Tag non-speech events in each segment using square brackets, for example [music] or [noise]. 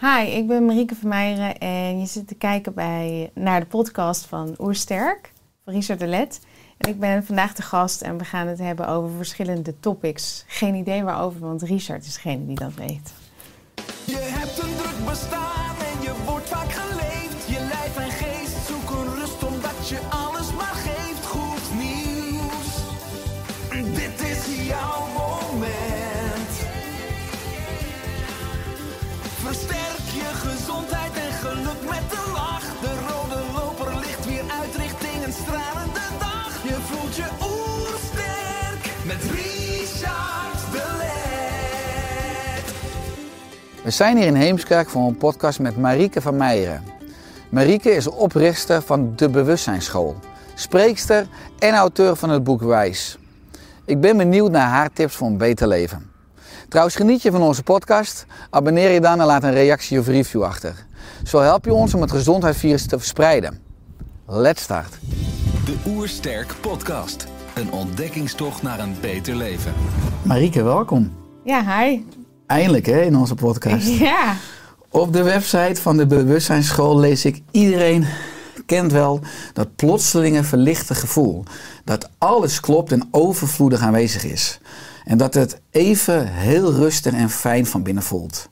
Hi, ik ben Marieke Vermeijeren en je zit te kijken bij, naar de podcast van Oersterk van Richard de Let. En ik ben vandaag de gast en we gaan het hebben over verschillende topics. Geen idee waarover, want Richard is degene die dat weet. Je hebt een druk bestaan We zijn hier in Heemskerk voor een podcast met Marieke van Meijeren. Marieke is oprichter van de Bewustzijnsschool, spreekster en auteur van het boek Wijs. Ik ben benieuwd naar haar tips voor een beter leven. Trouwens, geniet je van onze podcast? Abonneer je dan en laat een reactie of review achter. Zo help je ons om het gezondheidsvirus te verspreiden. Let's start. De Oersterk Podcast. Een ontdekkingstocht naar een beter leven. Marieke, welkom. Ja, hi. Eindelijk hè, in onze podcast. [laughs] Ja, Op de website van de Bewustzijnsschool lees ik iedereen kent wel dat plotselinge verlichte gevoel. Dat alles klopt en overvloedig aanwezig is. En dat het even heel rustig en fijn van binnen voelt.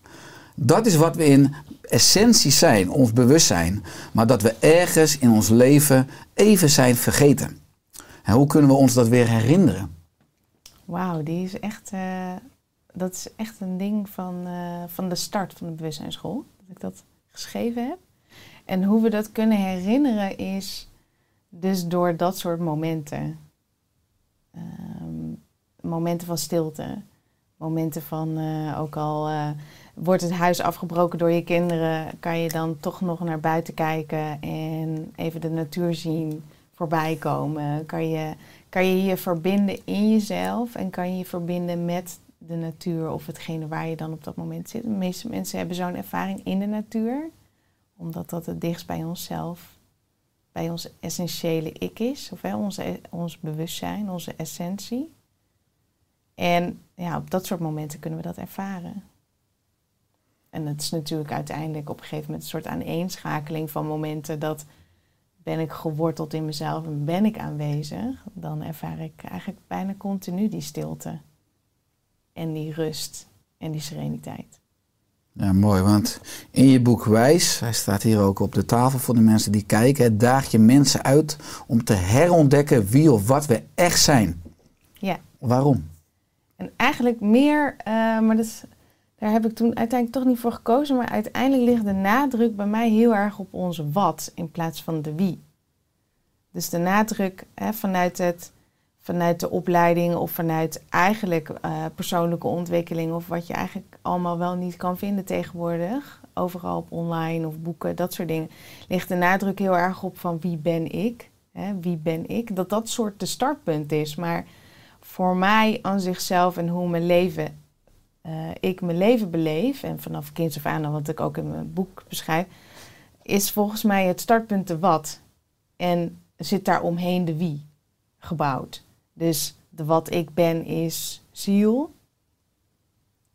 Dat is wat we in essentie zijn, ons bewustzijn. Maar dat we ergens in ons leven even zijn vergeten. En hoe kunnen we ons dat weer herinneren? wauw, die is echt, eh, dat is echt een ding van, eh, van de start van de bewustzijnsschool. Dat ik dat geschreven heb. En hoe we dat kunnen herinneren is dus door dat soort momenten. Ehm, momenten van stilte. Momenten van, eh, ook al eh, wordt het huis afgebroken door je kinderen, kan je dan toch nog naar buiten kijken en even de natuur zien voorbij komen. Kan je kan je je verbinden in jezelf en kan je je verbinden met de natuur of hetgene waar je dan op dat moment zit. De meeste mensen hebben zo'n ervaring in de natuur, omdat dat het dichtst bij onszelf, bij ons essentiële ik is, of onze, ons bewustzijn, onze essentie. En ja, op dat soort momenten kunnen we dat ervaren. En het is natuurlijk uiteindelijk op een gegeven moment een soort aaneenschakeling van momenten dat ben ik geworteld in mezelf en ben ik aanwezig, dan ervaar ik eigenlijk bijna continu die stilte. En die rust en die sereniteit. Ja, mooi, want in je boek Wijs, hij staat hier ook op de tafel voor de mensen die kijken, het daag je mensen uit om te herontdekken wie of wat we echt zijn. Ja, Waarom? en eigenlijk meer, eh, maar dat is, daar heb ik toen uiteindelijk toch niet voor gekozen, maar uiteindelijk ligt de nadruk bij mij heel erg op onze wat in plaats van de wie. Dus de nadruk hè, vanuit, het, vanuit de opleiding of vanuit eigenlijk eh, persoonlijke ontwikkeling of wat je eigenlijk allemaal wel niet kan vinden tegenwoordig, overal op online of boeken, dat soort dingen, ligt de nadruk heel erg op van wie ben ik, hè, wie ben ik, dat dat soort de startpunt is. Maar voor mij aan zichzelf en hoe mijn leven, eh, ik mijn leven beleef, en vanaf kinds af aan, wat ik ook in mijn boek beschrijf, is volgens mij het startpunt de wat. En zit daar omheen de wie gebouwd. Dus de wat ik ben is ziel.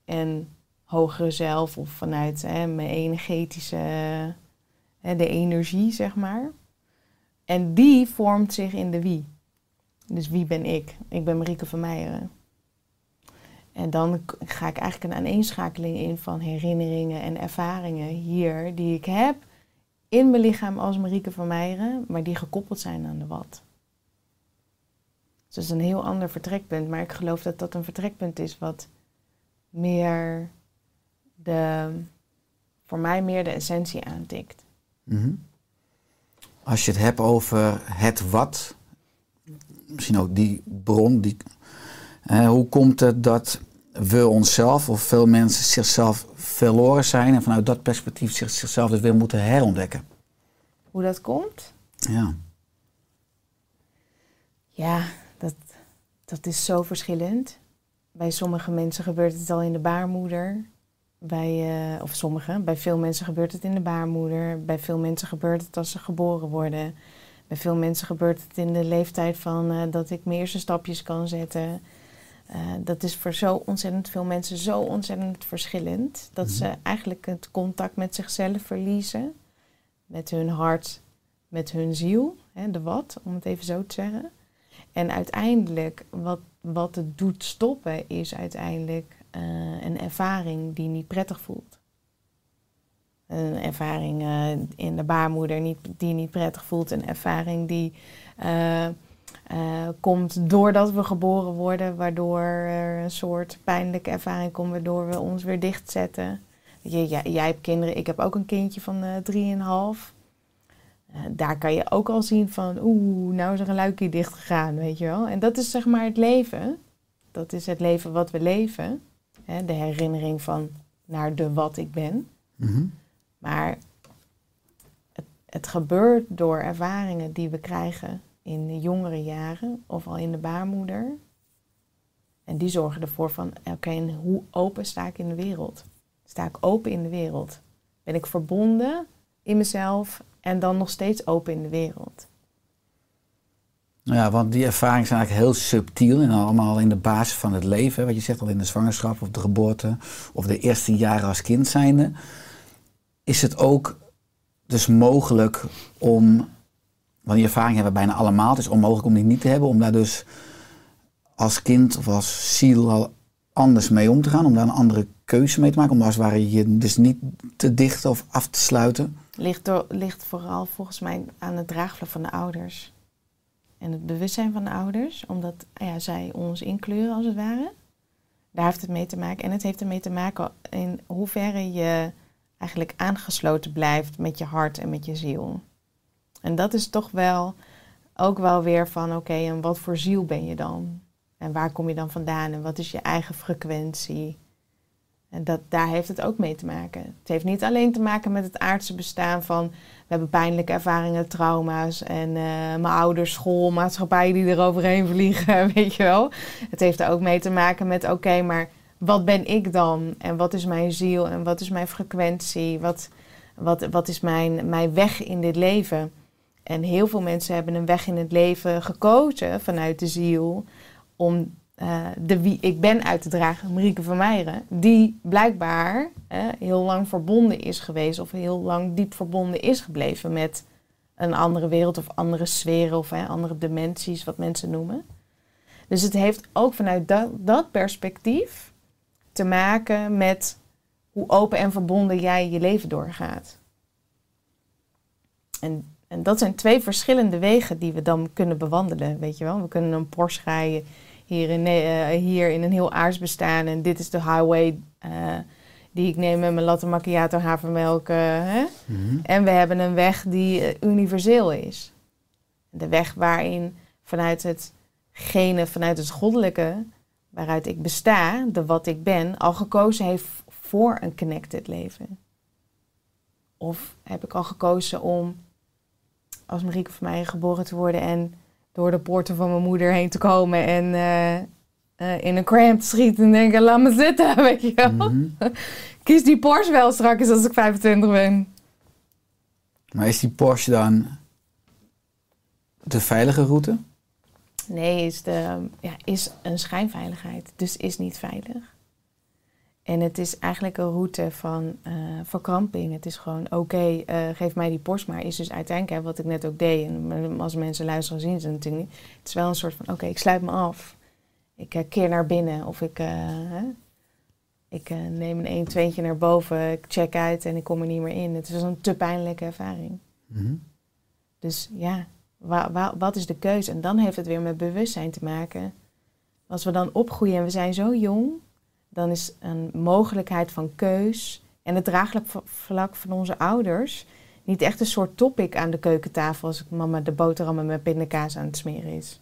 En hogere zelf of vanuit hè, mijn energetische, hè, de energie zeg maar. En die vormt zich in de wie. Dus wie ben ik? Ik ben Marieke van Meijeren. En dan ga ik eigenlijk een aaneenschakeling in van herinneringen en ervaringen hier die ik heb in mijn lichaam als Marieke van Meijeren, maar die gekoppeld zijn aan de wat. Dus dat is een heel ander vertrekpunt, maar ik geloof dat dat een vertrekpunt is wat meer de, voor mij meer de essentie aantikt. Mhm. Als je het hebt over het wat, misschien ook die bron, die, eh, hoe komt het dat we onszelf of veel mensen zichzelf verloren zijn en vanuit dat perspectief zich- zichzelf dus weer moeten herontdekken? Hoe dat komt? Ja. Ja, dat, is zo verschillend. Bij sommige mensen gebeurt het al in de baarmoeder. Bij, eh, of sommige, bij veel mensen gebeurt het in de baarmoeder. Bij veel mensen gebeurt het als ze geboren worden. Bij veel mensen gebeurt het in de leeftijd van eh, dat ik mijn eerste stapjes kan zetten. Eh, dat is voor zo ontzettend veel mensen zo ontzettend verschillend. Dat ze eigenlijk het contact met zichzelf verliezen. Met hun hart, met hun ziel. Hè, de wat, om het even zo te zeggen. En uiteindelijk, wat, wat het doet stoppen, is uiteindelijk eh, een ervaring die niet prettig voelt. Een ervaring eh, in de baarmoeder niet, die niet prettig voelt. Een ervaring die eh, komt doordat we geboren worden, waardoor er een soort pijnlijke ervaring komt, waardoor we ons weer dichtzetten. Je, jij, jij hebt kinderen, ik heb ook een kindje van eh, drieënhalf. Eh, daar kan je ook al zien van, oeh, nou is er een luikje dicht gegaan, weet je wel. En dat is zeg maar het leven. Dat is het leven wat we leven. Hè, de herinnering van naar de wat ik ben. Mhm. Maar het, het gebeurt door ervaringen die we krijgen in de jongere jaren of al in de baarmoeder. En die zorgen ervoor van, oké, hoe open sta ik in de wereld? Sta ik open in de wereld? Ben ik verbonden in mezelf en dan nog steeds open in de wereld? Nou ja, want die ervaringen zijn eigenlijk heel subtiel en allemaal in de basis van het leven. Wat je zegt al in de zwangerschap of de geboorte of de eerste jaren als kind zijnde. Is het ook dus mogelijk om, want die ervaring hebben we bijna allemaal. Het is onmogelijk om die niet te hebben. Om daar dus als kind of als ziel al anders mee om te gaan. Om daar een andere keuze mee te maken. Om als het ware je dus niet te dicht of af te sluiten. Ligt, door, vooral volgens mij aan het draagvlak van de ouders. En het bewustzijn van de ouders, omdat ja, zij ons inkleuren als het ware. Daar heeft het mee te maken. En het heeft ermee te maken in hoeverre je eigenlijk aangesloten blijft met je hart en met je ziel. En dat is toch wel ook wel weer van oké, en wat voor ziel ben je dan? En waar kom je dan vandaan? En wat is je eigen frequentie? En dat, daar heeft het ook mee te maken. Het heeft niet alleen te maken met het aardse bestaan van... we hebben pijnlijke ervaringen, trauma's... en eh, mijn ouders, school, maatschappij die er overheen vliegen, [laughs] weet je wel. Het heeft er ook mee te maken met... oké, maar wat ben ik dan? En wat is mijn ziel? En wat is mijn frequentie? Wat, wat, wat is mijn, mijn weg in dit leven? En heel veel mensen hebben een weg in het leven gekozen vanuit de ziel... om eh, de wie ik ben uit te dragen, Marieke van Meijeren, die blijkbaar eh, heel lang verbonden is geweest of heel lang diep verbonden is gebleven met een andere wereld of andere sferen of andere dimensies, wat mensen noemen. Dus het heeft ook vanuit dat, dat perspectief te maken met hoe open en verbonden jij je leven doorgaat. En, en dat zijn twee verschillende wegen die we dan kunnen bewandelen, weet je wel. We kunnen een Porsche rijden hier in, eh, hier in een heel aards bestaan. En dit is de highway eh, die ik neem met mijn latte macchiato havermelk. eh, hè? Mhm. En we hebben een weg die universeel is. De weg waarin vanuit het gene, vanuit het goddelijke, waaruit ik besta, de wat ik ben, al gekozen heeft voor een connected leven. Of heb ik al gekozen om als Marieke van mij geboren te worden en door de poorten van mijn moeder heen te komen en eh, eh, in een cramp te schieten en denken, laat me zitten, [laughs] weet je wel. Mhm. [laughs] Kies die Porsche wel straks als ik 25 ben. Maar is die Porsche dan de veilige route? Nee, is, de, ja, is een schijnveiligheid, dus is niet veilig. En het is eigenlijk een route van eh, verkramping. Het is gewoon, oké, eh, geef mij die Porsche maar. Is dus uiteindelijk, hè, wat ik net ook deed, en als mensen luisteren zien ze het natuurlijk niet. Het is wel een soort van, oké, ik sluit me af. Ik eh, keer naar binnen of ik, hè, ik neem een 1 2 naar boven, ik check uit en ik kom er niet meer in. Het is een te pijnlijke ervaring. Mhm. Dus ja, wa- wa- wat is de keuze? En dan heeft het weer met bewustzijn te maken. Als we dan opgroeien en we zijn zo jong, dan is een mogelijkheid van keus en het draaglijk vlak van onze ouders niet echt een soort topic aan de keukentafel als mama de boterhammen met pindakaas aan het smeren is.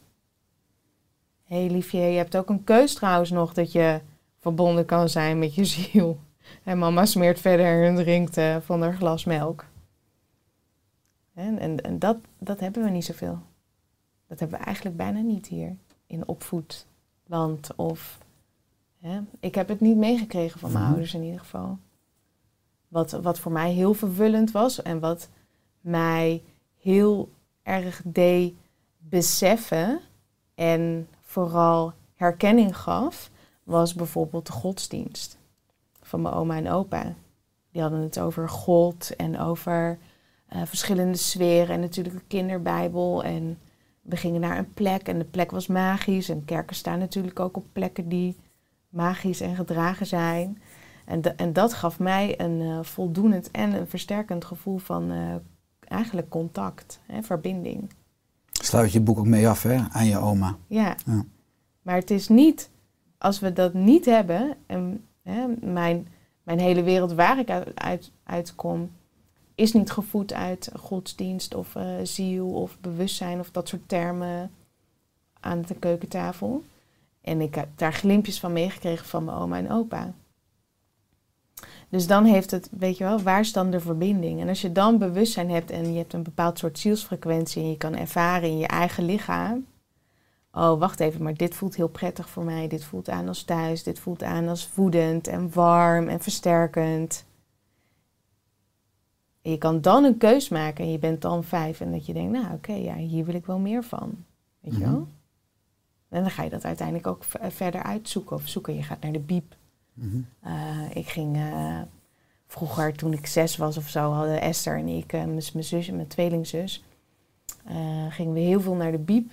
Hé hey, liefje, je hebt ook een keus trouwens nog dat je verbonden kan zijn met je ziel. [laughs] En mama smeert verder en drinkt van haar glas melk. En, en, en dat, dat hebben we niet zoveel. Dat hebben we eigenlijk bijna niet hier in opvoedland. Of, hè? Ik heb het niet meegekregen van mijn Mhm. ouders in ieder geval. Wat, wat voor mij heel vervullend was en wat mij heel erg deed beseffen en vooral herkenning gaf, was bijvoorbeeld de godsdienst van mijn oma en opa. Die hadden het over God en over eh, verschillende sferen en natuurlijk de kinderbijbel. En we gingen naar een plek en de plek was magisch. En kerken staan natuurlijk ook op plekken die magisch en gedragen zijn. En, en dat gaf mij een eh, voldoenend en een versterkend gevoel van eh, eigenlijk contact, hè, verbinding. Sluit je boek ook mee af hè, aan je oma. Ja. Ja. Maar het is niet, als we dat niet hebben, en hè, mijn, mijn hele wereld waar ik uit, uit, uitkom, is niet gevoed uit godsdienst of eh, ziel of bewustzijn of dat soort termen aan de keukentafel. En ik heb daar glimpjes van meegekregen van mijn oma en opa. Dus dan heeft het, weet je wel, waar is dan de verbinding? En als je dan bewustzijn hebt en je hebt een bepaald soort zielsfrequentie en je kan ervaren in je eigen lichaam. Oh, wacht even, maar dit voelt heel prettig voor mij. Dit voelt aan als thuis. Dit voelt aan als voedend en warm en versterkend. En je kan dan een keus maken en je bent dan vijf en dat je denkt, nou oké, ja, hier wil ik wel meer van. Weet je Mhm. wel? En dan ga je dat uiteindelijk ook verder uitzoeken of zoeken. Je gaat naar de biep. Mhm. Eh, ik ging eh, vroeger, toen ik zes was of zo, hadden Esther en ik, eh, mijn zus en mijn tweelingzus, gingen we heel veel naar de biep.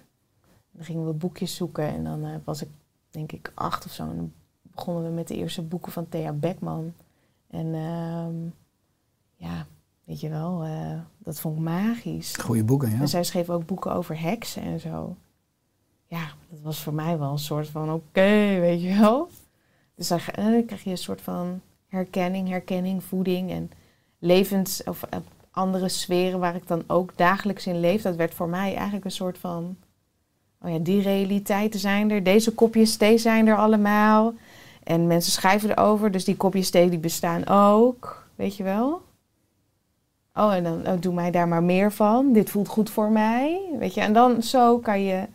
Dan gingen we boekjes zoeken en dan was ik denk ik acht of zo. En dan begonnen we met de eerste boeken van Thea Beckman. En ehm, ja, weet je wel, dat vond ik magisch. Goeie boeken, ja. En zij schreef ook boeken over heksen en zo. Ja, dat was voor mij wel een soort van oké, weet je wel. Dus dan, dan krijg je een soort van herkenning, herkenning, voeding en levens of eh, andere sferen waar ik dan ook dagelijks in leef. Dat werd voor mij eigenlijk een soort van, oh ja, die realiteiten zijn er, deze kopjes thee zijn er allemaal. En mensen schrijven erover, dus die kopjes thee die bestaan ook, weet je wel. Oh, en dan oh, doe mij daar maar meer van. Dit voelt goed voor mij. Weet je, en dan zo kan je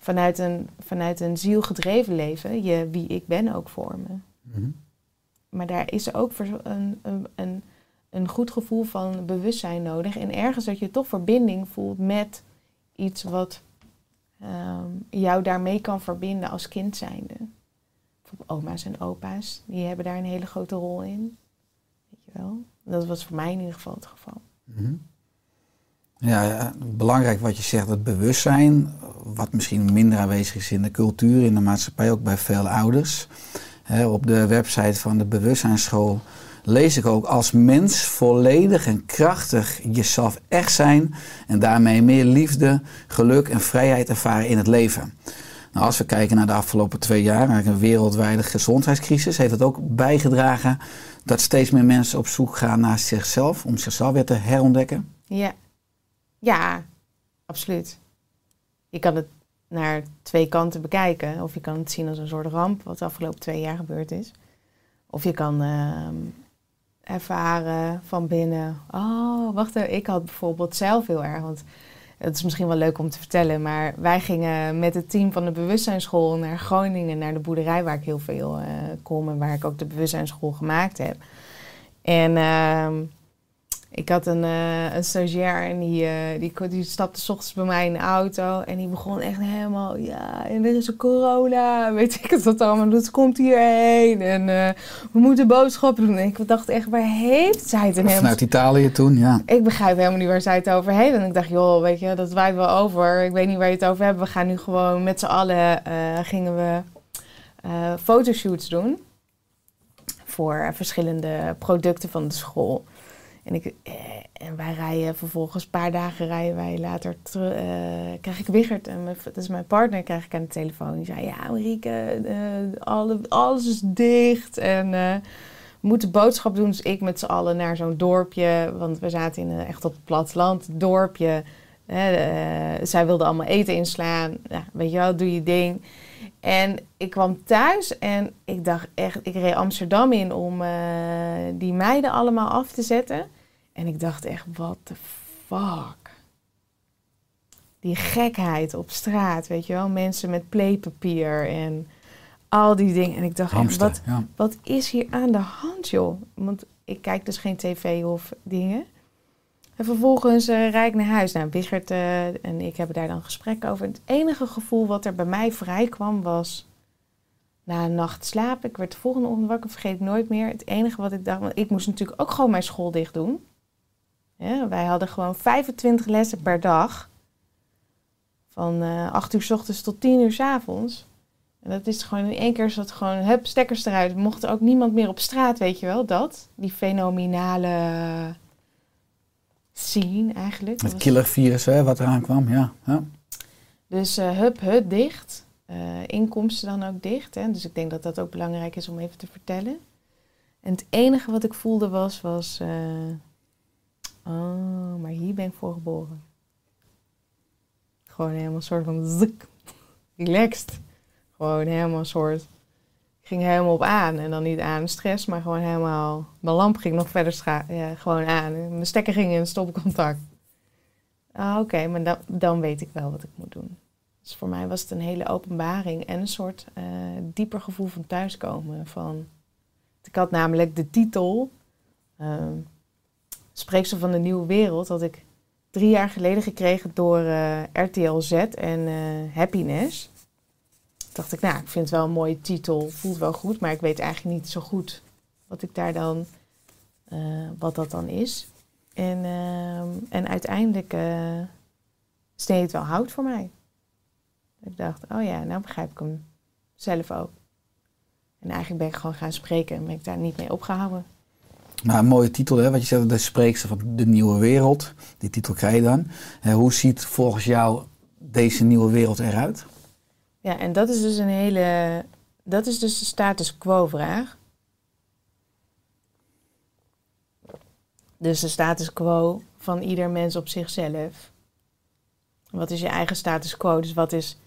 vanuit een, vanuit een zielgedreven leven je wie ik ben ook vormen. Mhm. Maar daar is ook een, een, een, een goed gevoel van bewustzijn nodig. En ergens dat je toch verbinding voelt met iets wat ehm, jou daarmee kan verbinden als kind zijnde. Bijvoorbeeld oma's en opa's, die hebben daar een hele grote rol in. Weet je wel? Dat was voor mij in ieder geval het geval. Ja, ja, belangrijk wat je zegt, het bewustzijn, wat misschien minder aanwezig is in de cultuur, in de maatschappij, ook bij veel ouders. Op de website van de Bewustzijnsschool lees ik ook als mens volledig en krachtig jezelf echt zijn en daarmee meer liefde, geluk en vrijheid ervaren in het leven. Nou, als we kijken naar de afgelopen twee jaar, een wereldwijde gezondheidscrisis, heeft het ook bijgedragen dat steeds meer mensen op zoek gaan naar zichzelf, om zichzelf weer te herontdekken. Ja, ja, absoluut. Je kan het naar twee kanten bekijken. Of je kan het zien als een soort ramp, wat de afgelopen twee jaar gebeurd is. Of je kan ehm, ervaren van binnen. Oh, wacht. Ik had bijvoorbeeld zelf heel erg. Want het is misschien wel leuk om te vertellen. Maar wij gingen met het team van de bewustzijnsschool naar Groningen, naar de boerderij waar ik heel veel eh, kom. En waar ik ook de bewustzijnsschool gemaakt heb. En ehm, ik had een, eh, een stagiair en die, eh, die, die stapte 's ochtends bij mij in de auto. En die begon echt helemaal, ja, en er is een corona, weet ik het wat allemaal. Dat komt hierheen en eh, we moeten boodschappen doen. En ik dacht echt, waar heeft zij het in helemaal? Vanuit Italië toen, ja. Ik begrijp helemaal niet waar zij het over heeft. En ik dacht, joh, weet je, dat waait wel over. Ik weet niet waar je het over hebt. We gaan nu gewoon met z'n allen, gingen we fotoshoots doen. Voor verschillende producten van de school. En, eh, en wij rijden vervolgens, een paar dagen rijden wij later, eh, krijg ik Wigert, en mijn, dat is mijn partner, krijg ik aan de telefoon. Die zei, ja Marieke, eh, alle, alles is dicht en we moeten boodschap doen. Dus ik met z'n allen naar zo'n dorpje, want we zaten in, echt op het platteland, dorpje. Zij wilden allemaal eten inslaan. Ja, weet je wel, doe je ding. En ik kwam thuis en ik dacht echt, ik reed Amsterdam in om eh, die meiden allemaal af te zetten. En ik dacht echt, what the fuck? die gekheid op straat, weet je wel. Mensen met pleepapier en al die dingen. En ik dacht, echt, wat, ja. wat is hier aan de hand, joh? Want ik kijk dus geen tv of dingen. En vervolgens eh rijd ik naar huis. Nou, Wigert eh, en ik hebben daar dan gesprekken over. Het enige gevoel wat er bij mij vrij kwam was... Na een nacht slapen, ik werd de volgende ochtend wakker, vergeet ik nooit meer. Het enige wat ik dacht, want ik moest natuurlijk ook gewoon mijn school dicht doen. Wij hadden gewoon 25 lessen per dag. Van eh 8 uur s ochtends tot 10 uur s avonds. En dat is gewoon in één keer zat gewoon, hup, stekkers eruit. Mocht ook niemand meer op straat, weet je wel, dat. Die fenomenale scene eigenlijk. Het killervirus hè, wat eraan kwam, ja. ja. Dus eh, hup, hut dicht. Eh, inkomsten dan ook dicht. Hè? Dus ik denk dat dat ook belangrijk is om even te vertellen. En het enige wat ik voelde was, was... eh, oh, maar hier ben ik voor geboren. Gewoon helemaal een soort van zik, relaxed. Gewoon helemaal een soort... Ging helemaal op aan. En dan niet aan stress, maar gewoon helemaal... Mijn lamp ging nog verder scha- ja, gewoon aan. Mijn stekker ging in stopcontact. Ah, oké, maar dan, dan weet ik wel wat ik moet doen. Dus voor mij was het een hele openbaring en een soort eh, dieper gevoel van thuiskomen. Van, ik had namelijk de titel Spreeksel van de Nieuwe Wereld, had ik drie jaar geleden gekregen door eh, RTL Z en eh, Happiness. Dacht ik, nou, ik vind het wel een mooie titel, voelt wel goed, maar ik weet eigenlijk niet zo goed wat ik daar dan, eh, wat dat dan is. En, ehm, en uiteindelijk eh sneed het wel hout voor mij. Ik dacht, oh ja, nou begrijp ik hem zelf ook. En eigenlijk ben ik gewoon gaan spreken en ben ik daar niet mee opgehouden. Nou, een mooie titel, hè, wat je zegt, de spreekster van de nieuwe wereld. Die titel krijg je dan. Hè, hoe ziet volgens jou deze nieuwe wereld eruit? Ja, en dat is dus een hele. Dat is dus de status quo vraag. Dus de status quo van ieder mens op zichzelf. Wat is je eigen status quo? Dus wat is.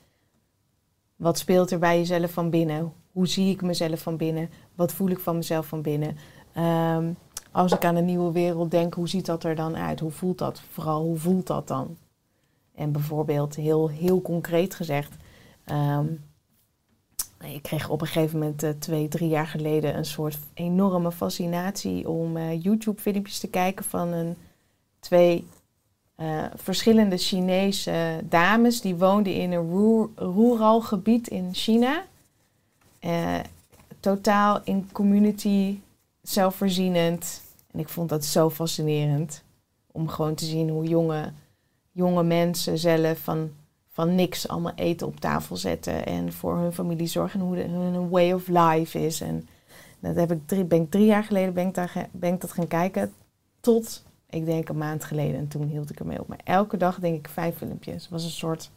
Wat speelt er bij jezelf van binnen? Hoe zie ik mezelf van binnen? Wat voel ik van mezelf van binnen? Ehm, als ik aan een nieuwe wereld denk, hoe ziet dat er dan uit? Hoe voelt dat? Vooral, hoe voelt dat dan? En bijvoorbeeld, heel, heel concreet gezegd, Ehm, ik kreeg op een gegeven moment, eh, twee, drie jaar geleden, een soort enorme fascinatie om eh, YouTube-filmpjes te kijken van een, twee eh, verschillende Chinese dames die woonden in een roer, rural gebied in China. Totaal in community, zelfvoorzienend. En ik vond dat zo fascinerend om gewoon te zien hoe jonge, jonge mensen zelf van van niks allemaal eten op tafel zetten en voor hun familie zorgen en hoe hun way of life is. En dat heb ik drie, ben ik drie jaar geleden ben ik, daar, ben ik dat gaan kijken tot, ik denk een maand geleden. En toen hield ik ermee op. Maar elke dag denk ik vijf filmpjes. Het was een soort...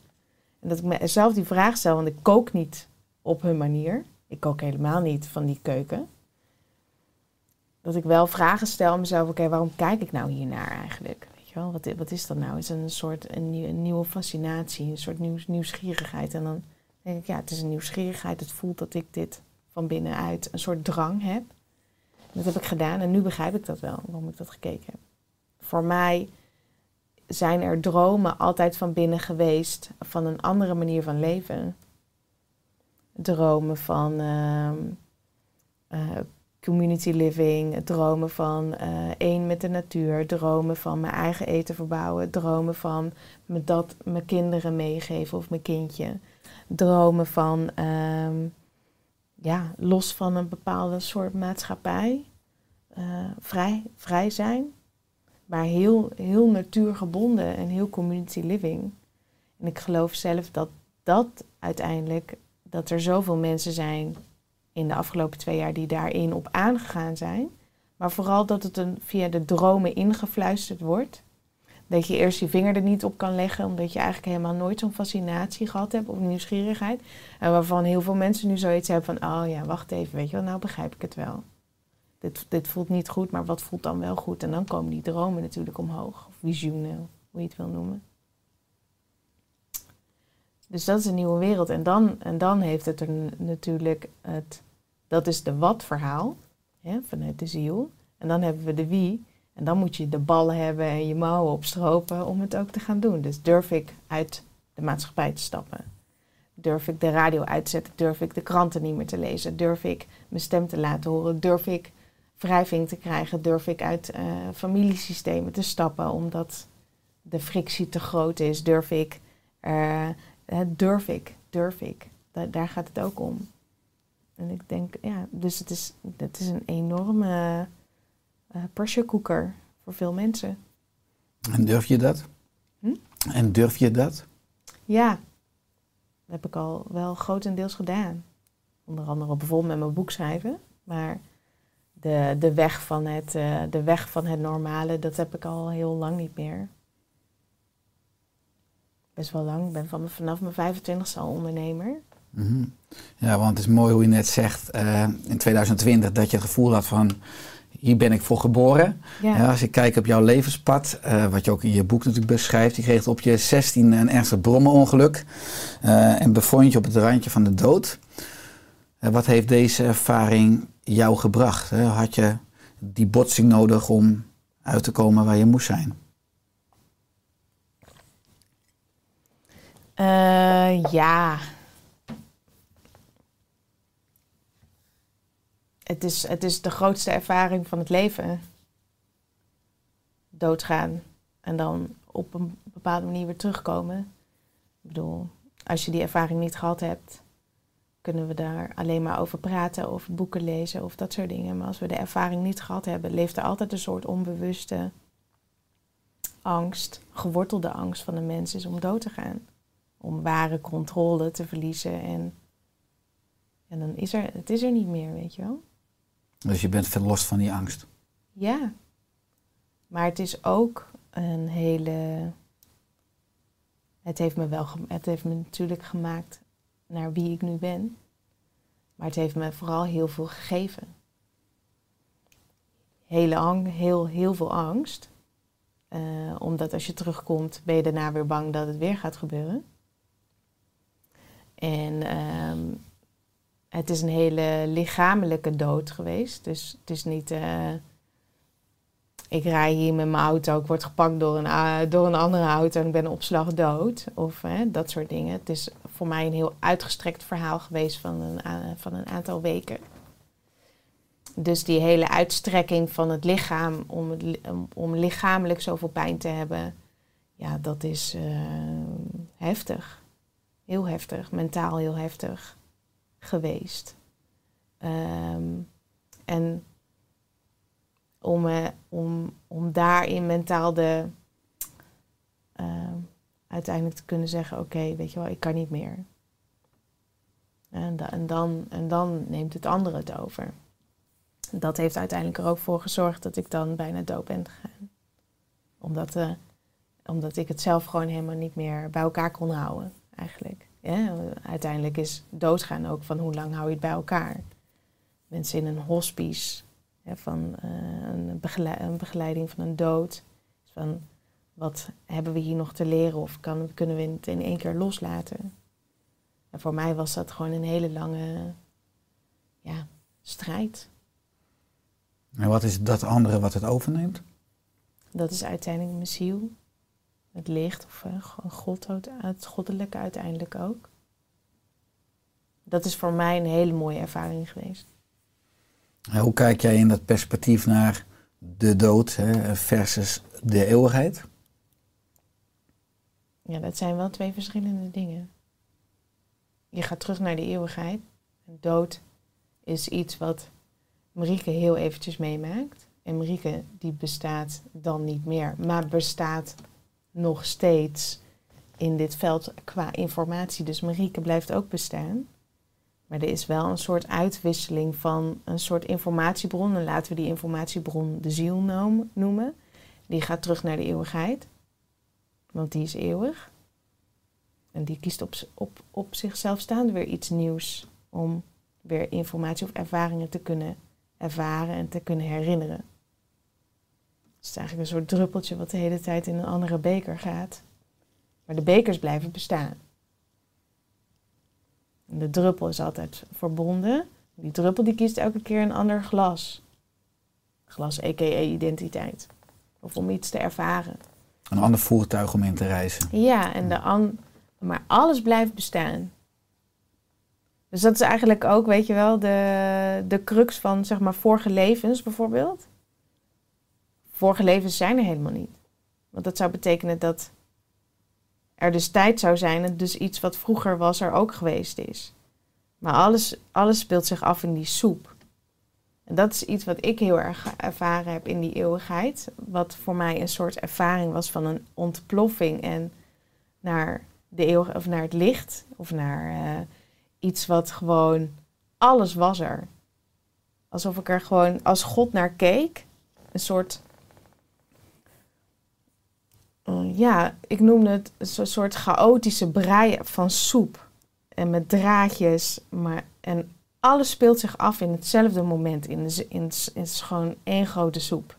En dat ik mezelf die vraag stel, want ik kook niet op hun manier. Ik kook helemaal niet van die keuken. Dat ik wel vragen stel aan mezelf, oké, waarom kijk ik nou hiernaar eigenlijk? Wat, wat is dat nou? Is het een soort een, nieuw- een nieuwe fascinatie, een soort nieuws, nieuwsgierigheid? En dan denk ik, ja, het is een nieuwsgierigheid. Het voelt dat ik dit van binnenuit een soort drang heb. Dat heb ik gedaan en nu begrijp ik dat wel, waarom ik dat gekeken heb. Voor mij zijn er dromen altijd van binnen geweest van een andere manier van leven. Dromen van ehm, eh, community living, dromen van eh, één met de natuur, dromen van mijn eigen eten verbouwen, dromen van me dat mijn kinderen meegeven of mijn kindje, dromen van ehm, ja, los van een bepaalde soort maatschappij, eh, vrij, vrij zijn, maar heel, heel natuurgebonden en heel community living. En ik geloof zelf dat dat uiteindelijk, dat er zoveel mensen zijn in de afgelopen twee jaar die daarin op aangegaan zijn. Maar vooral dat het een, via de dromen ingefluisterd wordt. Dat je eerst je vinger er niet op kan leggen, omdat je eigenlijk helemaal nooit zo'n fascinatie gehad hebt of nieuwsgierigheid. En waarvan heel veel mensen nu zoiets hebben van, oh ja, wacht even, weet je wel, nou begrijp ik het wel. Dit, dit voelt niet goed, maar wat voelt dan wel goed? En dan komen die dromen natuurlijk omhoog, of hoe je het wil noemen. Dus dat is een nieuwe wereld. En dan, en dan heeft het er natuurlijk het, dat is de wat-verhaal, vanuit de ziel. En dan hebben we de wie. En dan moet je de ballen hebben en je mouwen opstropen om het ook te gaan doen. Dus durf ik uit de maatschappij te stappen? Durf ik de radio uit te zetten? Durf ik de kranten niet meer te lezen? Durf ik mijn stem te laten horen? Durf ik wrijving te krijgen? Durf ik uit eh, familiesystemen te stappen omdat de frictie te groot is? Durf ik, eh, durf ik, durf ik? Da- daar gaat het ook om. En ik denk, ja, dus het is, het is een enorme eh pressure cooker voor veel mensen. En durf je dat? Hm? En durf je dat? Ja, dat heb ik al wel grotendeels gedaan. Onder andere bijvoorbeeld met mijn boek schrijven. Maar de, de, weg van het, eh, de weg van het normale, dat heb ik al heel lang niet meer. Best wel lang. Ik ben van, vanaf mijn 25ste al ondernemer. Mhm. Ja, want het is mooi hoe je net zegt eh, in 2020 dat je het gevoel had van hier ben ik voor geboren. Ja, Ja, als ik kijk op jouw levenspad, eh, wat je ook in je boek natuurlijk beschrijft, je kreeg op je 16 een ernstig brommenongeluk eh, en bevond je op het randje van de dood. Wat heeft deze ervaring jou gebracht? Hè? Had je die botsing nodig om uit te komen waar je moest zijn? Ja. Het is, het is de grootste ervaring van het leven. Doodgaan en dan op een bepaalde manier weer terugkomen. Ik bedoel, als je die ervaring niet gehad hebt, kunnen we daar alleen maar over praten, over boeken lezen of dat soort dingen. Maar als we de ervaring niet gehad hebben, leeft er altijd een soort onbewuste angst, gewortelde angst van de mens is om dood te gaan om ware controle te verliezen. En, en dan is er, het is er niet meer, weet je wel. Dus je bent verlost van die angst. Ja. Maar het is ook een hele. Het heeft me wel, het heeft me natuurlijk gemaakt naar wie ik nu ben. Maar het heeft me vooral heel veel gegeven. Hele ang, heel, heel veel angst. Eh, omdat als je terugkomt, ben je daarna weer bang dat het weer gaat gebeuren. En ehm, het is een hele lichamelijke dood geweest. Dus het is niet. eh, ik rij hier met mijn auto, ik word gepakt door een, door een andere auto en ik ben op slag dood. Of dat soort dingen. Het is voor mij een heel uitgestrekt verhaal geweest van een, van een aantal weken. Dus die hele uitstrekking van het lichaam om, om lichamelijk zoveel pijn te hebben, ja, dat is eh, heftig. Heel heftig, mentaal heel heftig geweest. Ehm, en om, eh, om, om daarin mentaal de, ehm, uiteindelijk te kunnen zeggen, oké, weet je wel, ik kan niet meer. En, en, dan, en dan neemt het andere het over. Dat heeft uiteindelijk er ook voor gezorgd dat ik dan bijna dood ben gegaan. Omdat, eh, omdat ik het zelf gewoon helemaal niet meer bij elkaar kon houden, eigenlijk. Ja, uiteindelijk is doodgaan ook van hoe lang hou je het bij elkaar. Mensen in een hospice, van eh, een begeleiding van een dood. Van wat hebben we hier nog te leren of kan, kunnen we het in één keer loslaten? En voor mij was dat gewoon een hele lange ja, strijd. En wat is dat andere wat het overneemt? Dat is uiteindelijk mijn ziel. Het licht of eh, gewoon God, het goddelijke uiteindelijk ook. Dat is voor mij een hele mooie ervaring geweest. Hoe kijk jij in dat perspectief naar de dood hè, versus de eeuwigheid? Ja, dat zijn wel twee verschillende dingen. Je gaat terug naar de eeuwigheid. Dood is iets wat Marieke heel eventjes meemaakt. En Marieke die bestaat dan niet meer, maar bestaat nog steeds in dit veld qua informatie. Dus Marieke blijft ook bestaan. Maar er is wel een soort uitwisseling van een soort informatiebron. En laten we die informatiebron de ziel noem- noemen. Die gaat terug naar de eeuwigheid. Want die is eeuwig. En die kiest op, op, op zichzelf staande weer iets nieuws. Om weer informatie of ervaringen te kunnen ervaren en te kunnen herinneren. Het is eigenlijk een soort druppeltje wat de hele tijd in een andere beker gaat. Maar de bekers blijven bestaan. En de druppel is altijd verbonden. Die druppel die kiest elke keer een ander glas. Glas a.k.a. identiteit. Of om iets te ervaren. Een ander voertuig om in te reizen. Ja, en de, an, Maar alles blijft bestaan. Dus dat is eigenlijk ook, weet je wel, de, de crux van zeg maar vorige levens bijvoorbeeld. Vorige levens zijn er helemaal niet. Want dat zou betekenen dat er dus tijd zou zijn en dus iets wat vroeger was er ook geweest is. Maar alles, alles speelt zich af in die soep. En dat is iets wat ik heel erg ervaren heb in die eeuwigheid. Wat voor mij een soort ervaring was van een ontploffing en naar, de eeuw, of naar het licht. Of naar eh, iets wat gewoon, alles was er. Alsof ik er gewoon als God naar keek. Een soort, eh, ja, ik noemde het een soort chaotische brei van soep. En met draadjes, maar en alles speelt zich af in hetzelfde moment. In, de, in, het is gewoon één grote soep.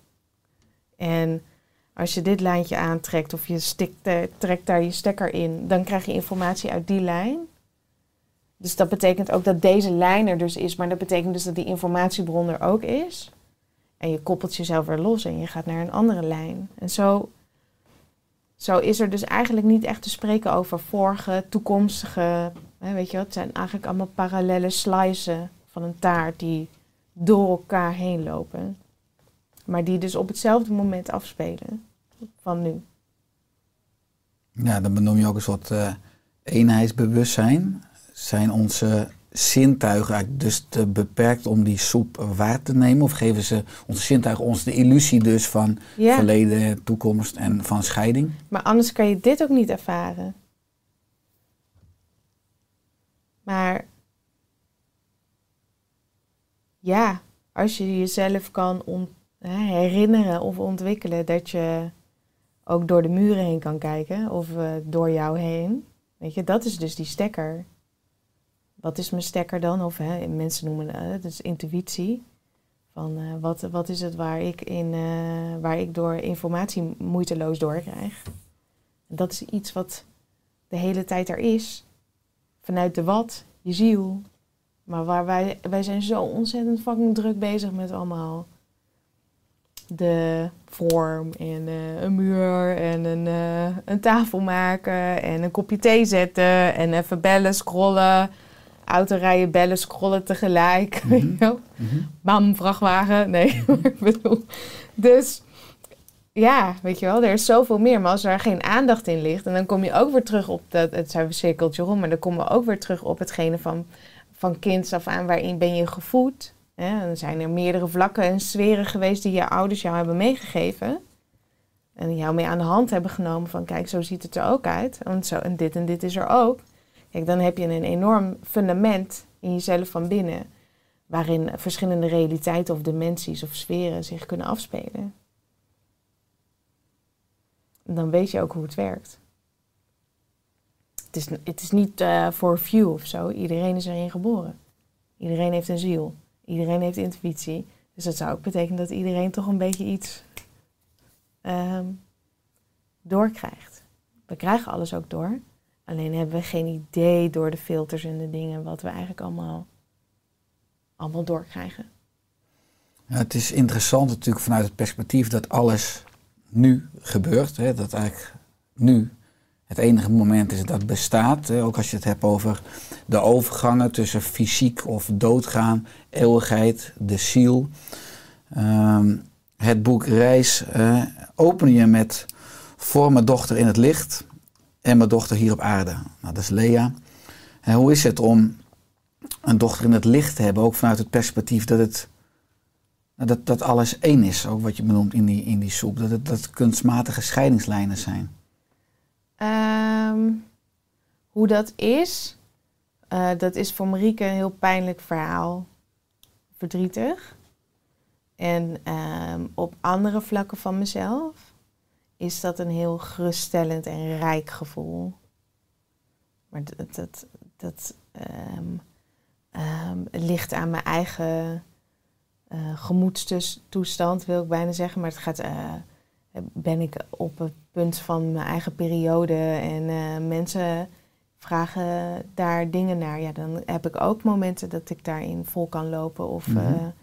En als je dit lijntje aantrekt of je stikt, trekt daar je stekker in, dan krijg je informatie uit die lijn. Dus dat betekent ook dat deze lijn er dus is, maar dat betekent dus dat die informatiebron er ook is. En je koppelt jezelf weer los en je gaat naar een andere lijn. En zo, zo is er dus eigenlijk niet echt te spreken over vorige, toekomstige weet je, het zijn eigenlijk allemaal parallele slicen van een taart die door elkaar heen lopen. Maar die dus op hetzelfde moment afspelen van nu. Ja, dan benoem je ook een soort uh, eenheidsbewustzijn. Zijn onze zintuigen eigenlijk dus te beperkt om die soep waar te nemen? Of geven ze onze zintuigen ons de illusie dus van verleden, toekomst en van scheiding? Maar anders kan je dit ook niet ervaren. Maar ja, als je jezelf kan herinneren of ontwikkelen dat je ook door de muren heen kan kijken of uh, door jou heen. Weet je, dat is dus die stekker. Wat is mijn stekker dan? Of hè, mensen noemen uh, het is intuïtie. Van uh, wat, wat is het waar ik, in, waar ik door informatie moeiteloos doorkrijg? Dat is iets wat de hele tijd er is vanuit de wat, je ziel. Maar waar wij, wij zijn zo ontzettend fucking druk bezig met allemaal de vorm en een muur en een, een tafel maken en een kopje thee zetten en even bellen, scrollen. Autorijden, bellen, scrollen tegelijk. Mm -hmm. Bam, vrachtwagen. Nee, [laughs] ik bedoel. Dus ja, weet je wel, er is zoveel meer. Maar als er geen aandacht in ligt, en dan kom je ook weer terug op dat, het zijn cirkeltje rond, maar dan komen we ook weer terug op hetgene van, van kinds af aan, waarin ben je gevoed. Hè? Dan zijn er meerdere vlakken en sferen geweest die je ouders jou hebben meegegeven. En jou mee aan de hand hebben genomen van, kijk, zo ziet het er ook uit. En, zo, en dit en dit is er ook. Kijk, dan heb je een enorm fundament in jezelf van binnen, waarin verschillende realiteiten of dimensies of sferen zich kunnen afspelen dan weet je ook hoe het werkt. Het is, het is niet uh, voor few of zo. Iedereen is erin geboren. Iedereen heeft een ziel. Iedereen heeft intuïtie. Dus dat zou ook betekenen dat iedereen toch een beetje iets um, doorkrijgt. We krijgen alles ook door. Alleen hebben we geen idee door de filters en de dingen wat we eigenlijk allemaal, allemaal doorkrijgen. Ja, het is interessant natuurlijk vanuit het perspectief dat alles nu gebeurt. Hè, dat eigenlijk nu het enige moment is dat bestaat. Hè, ook als je het hebt over de overgangen tussen fysiek of doodgaan, eeuwigheid, de ziel. Ehm, het boek Reis uh, open je met voor mijn dochter in het licht en mijn dochter hier op aarde. Nou, dat is Lea. En hoe is het om een dochter in het licht te hebben, ook vanuit het perspectief dat het nou, dat, dat alles één is, ook wat je benoemt in die, in die soep. Dat het dat kunstmatige scheidingslijnen zijn. Ehm, hoe dat is, uh, dat is voor Marieke een heel pijnlijk verhaal. Verdrietig. En ehm, op andere vlakken van mezelf is dat een heel geruststellend en rijk gevoel. Maar dat, dat, dat um, ligt aan mijn eigen uh, gemoedstoestand, wil ik bijna zeggen. Maar het gaat, uh, ben ik op het punt van mijn eigen periode en uh, mensen vragen daar dingen naar. Ja, dan heb ik ook momenten dat ik daarin vol kan lopen of mm -hmm.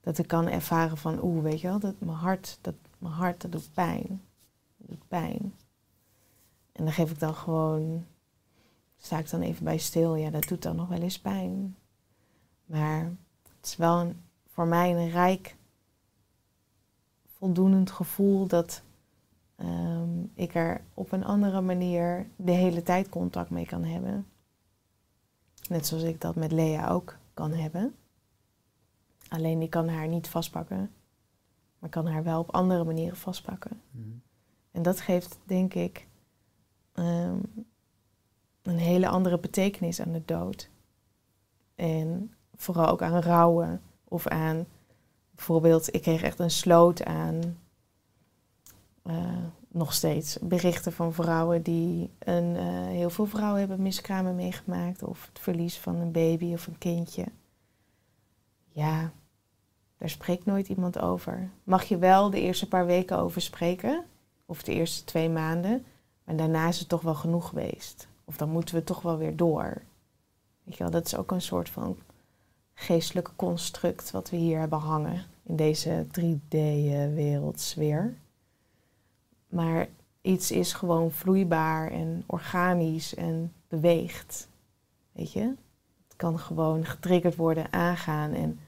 dat ik kan ervaren van, oeh, weet je wel, dat mijn hart, dat, mijn hart, dat doet pijn. Pijn. En dan geef ik dan gewoon sta ik dan even bij stil. Ja, dat doet dan nog wel eens pijn. Maar het is wel een, voor mij een rijk, voldoenend gevoel dat ehm, ik er op een andere manier de hele tijd contact mee kan hebben. Net zoals ik dat met Lea ook kan hebben. Alleen ik kan haar niet vastpakken, maar kan haar wel op andere manieren vastpakken. En dat geeft, denk ik, ehm, een hele andere betekenis aan de dood. En vooral ook aan rouwen of aan bijvoorbeeld, ik kreeg echt een sloot aan eh, nog steeds berichten van vrouwen die een, eh, heel veel vrouwen hebben miskramen meegemaakt of het verlies van een baby of een kindje. Ja, daar spreekt nooit iemand over. Mag je wel de eerste paar weken over spreken, of de eerste twee maanden, maar daarna is het toch wel genoeg geweest. Of dan moeten we toch wel weer door. Weet je wel, dat is ook een soort van geestelijke construct wat we hier hebben hangen in deze 3D-wereldsfeer. Maar iets is gewoon vloeibaar en organisch en beweegt. Weet je? Het kan gewoon getriggerd worden, aangaan. En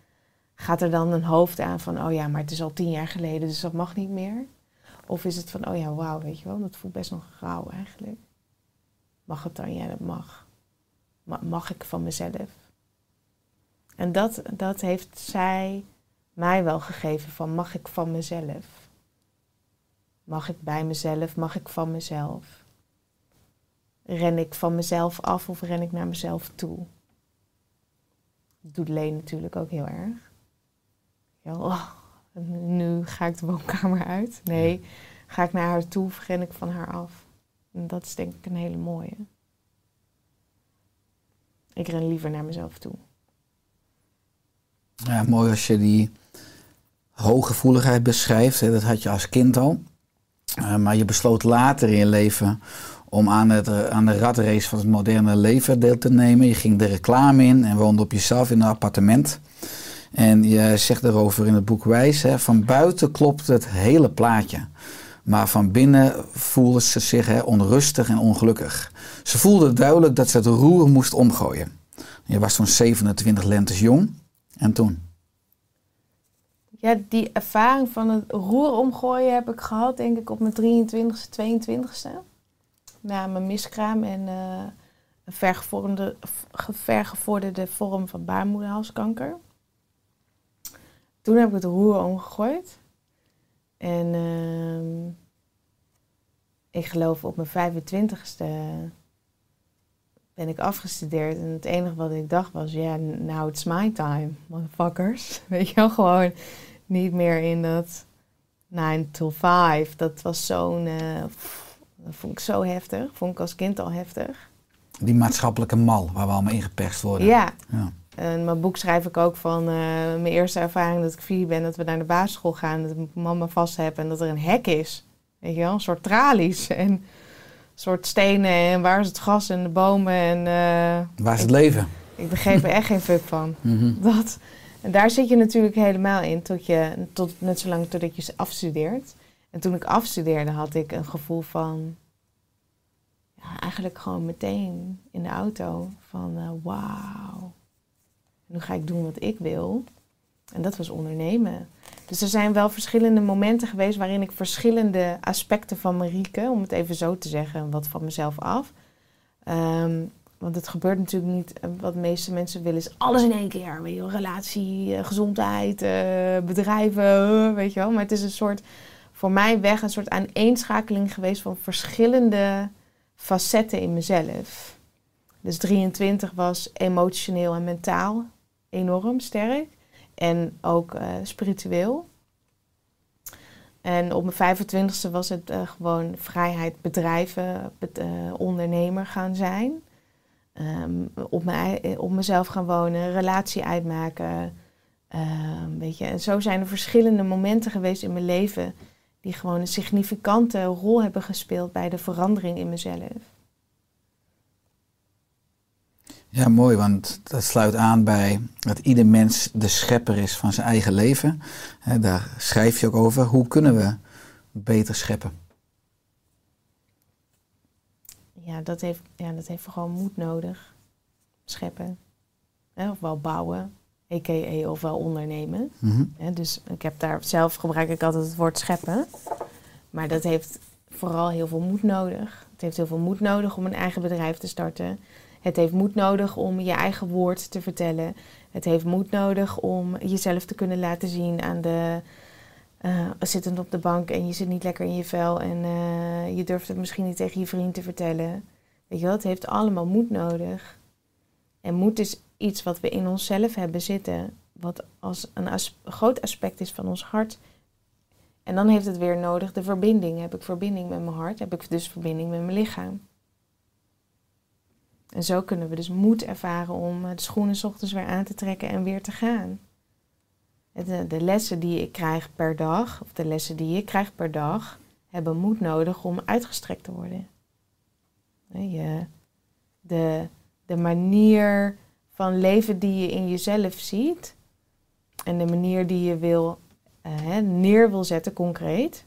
gaat er dan een hoofd aan van, oh ja, maar het is al tien jaar geleden, dus dat mag niet meer? Of is het van, oh ja, wauw, weet je wel, dat voelt best nog rauw eigenlijk. Mag het dan? Ja, dat mag. Ma- Mag ik van mezelf? En dat, dat heeft zij mij wel gegeven van, mag ik van mezelf? Mag ik bij mezelf? Mag ik van mezelf? Ren ik van mezelf af of ren ik naar mezelf toe? Dat doet Leen natuurlijk ook heel erg. Ja, oh, nu ga ik de woonkamer uit. Nee, ga ik naar haar toe of ren ik van haar af? En dat is denk ik een hele mooie. Ik ren liever naar mezelf toe. Ja, mooi als je die hooggevoeligheid beschrijft. Hè, dat had je als kind al. Eh, maar je besloot later in je leven om aan, het, eh, aan de ratrace van het moderne leven deel te nemen. Je ging de reclame in en woonde op jezelf in een appartement. En je zegt erover in het boek Wijs, hè, van buiten klopt het hele plaatje. Maar van binnen voelde ze zich hè, onrustig en ongelukkig. Ze voelde duidelijk dat ze het roer moest omgooien. Je was toen 27 lentes jong. En toen? Ja, die ervaring van het roer omgooien heb ik gehad, denk ik, op mijn 23ste, 22ste. Na mijn miskraam en eh, een vergevorderde, vergevorderde vorm van baarmoederhalskanker. Toen heb ik het roer omgegooid. En ehm, ik geloof op mijn 25ste ben ik afgestudeerd. En het enige wat ik dacht was, ja, now it's my time, motherfuckers. [laughs] Weet je wel, gewoon niet meer in dat 9 to 5. Dat was zo'n, eh, dat vond ik zo heftig. Vond ik als kind al heftig. Die maatschappelijke mal waar we allemaal ingeperst worden. Ja, Ja. En mijn boek schrijf ik ook van eh, mijn eerste ervaring dat ik vier ben, dat we naar de basisschool gaan, dat ik mama vast heb en dat er een hek is. Weet je wel, een soort tralies [laughs] en een soort stenen en waar is het gras en de bomen en eh, Waar is het leven? ik begreep er echt geen fuck van. [laughs] Mhm. Dat, en daar zit je natuurlijk helemaal in, tot je, tot, net zolang totdat je afstudeert. En toen ik afstudeerde had ik een gevoel van, ja, eigenlijk gewoon meteen in de auto van eh, wauw. Nu ga ik doen wat ik wil. En dat was ondernemen. Dus er zijn wel verschillende momenten geweest waarin ik verschillende aspecten van Marieke, om het even zo te zeggen, wat van mezelf af. Ehm, want het gebeurt natuurlijk niet, eh, wat de meeste mensen willen, is alles in één keer. Weet je relatie, eh, gezondheid, eh, bedrijven, weet je wel. Maar het is een soort, voor mij weg, een soort aaneenschakeling geweest van verschillende facetten in mezelf. Dus 23 was emotioneel en mentaal enorm sterk. En ook eh, spiritueel. En op mijn 25ste was het eh, gewoon vrijheid, bedrijven, eh, ondernemer gaan zijn. Ehm, op, mijn, op mezelf gaan wonen, relatie uitmaken. Ehm, weet je. En zo zijn er verschillende momenten geweest in mijn leven die gewoon een significante rol hebben gespeeld bij de verandering in mezelf. Ja, mooi, want dat sluit aan bij dat ieder mens de schepper is van zijn eigen leven. Daar schrijf je ook over. Hoe kunnen we beter scheppen? ja, dat heeft, ja, dat heeft gewoon moed nodig. Scheppen. Ofwel bouwen, a.k.a. ofwel ondernemen. Mhm. Dus ik heb daar zelf gebruik ik altijd het woord scheppen. Maar dat heeft vooral heel veel moed nodig. Het heeft heel veel moed nodig om een eigen bedrijf te starten. Het heeft moed nodig om je eigen woord te vertellen. Het heeft moed nodig om jezelf te kunnen laten zien aan de eh, zittend op de bank en je zit niet lekker in je vel en eh, je durft het misschien niet tegen je vriend te vertellen. Weet je wel, het heeft allemaal moed nodig. En moed is iets wat we in onszelf hebben zitten, wat als een groot aspect is van ons hart. En dan heeft het weer nodig de verbinding. Heb ik verbinding met mijn hart, heb ik dus verbinding met mijn lichaam. En zo kunnen we dus moed ervaren om eh, de schoenen 's ochtends weer aan te trekken en weer te gaan. De, de lessen die ik krijg per dag, of de lessen die ik krijg per dag, hebben moed nodig om uitgestrekt te worden. De, de manier van leven die je in jezelf ziet en de manier die je wil, eh, neer wil zetten, concreet,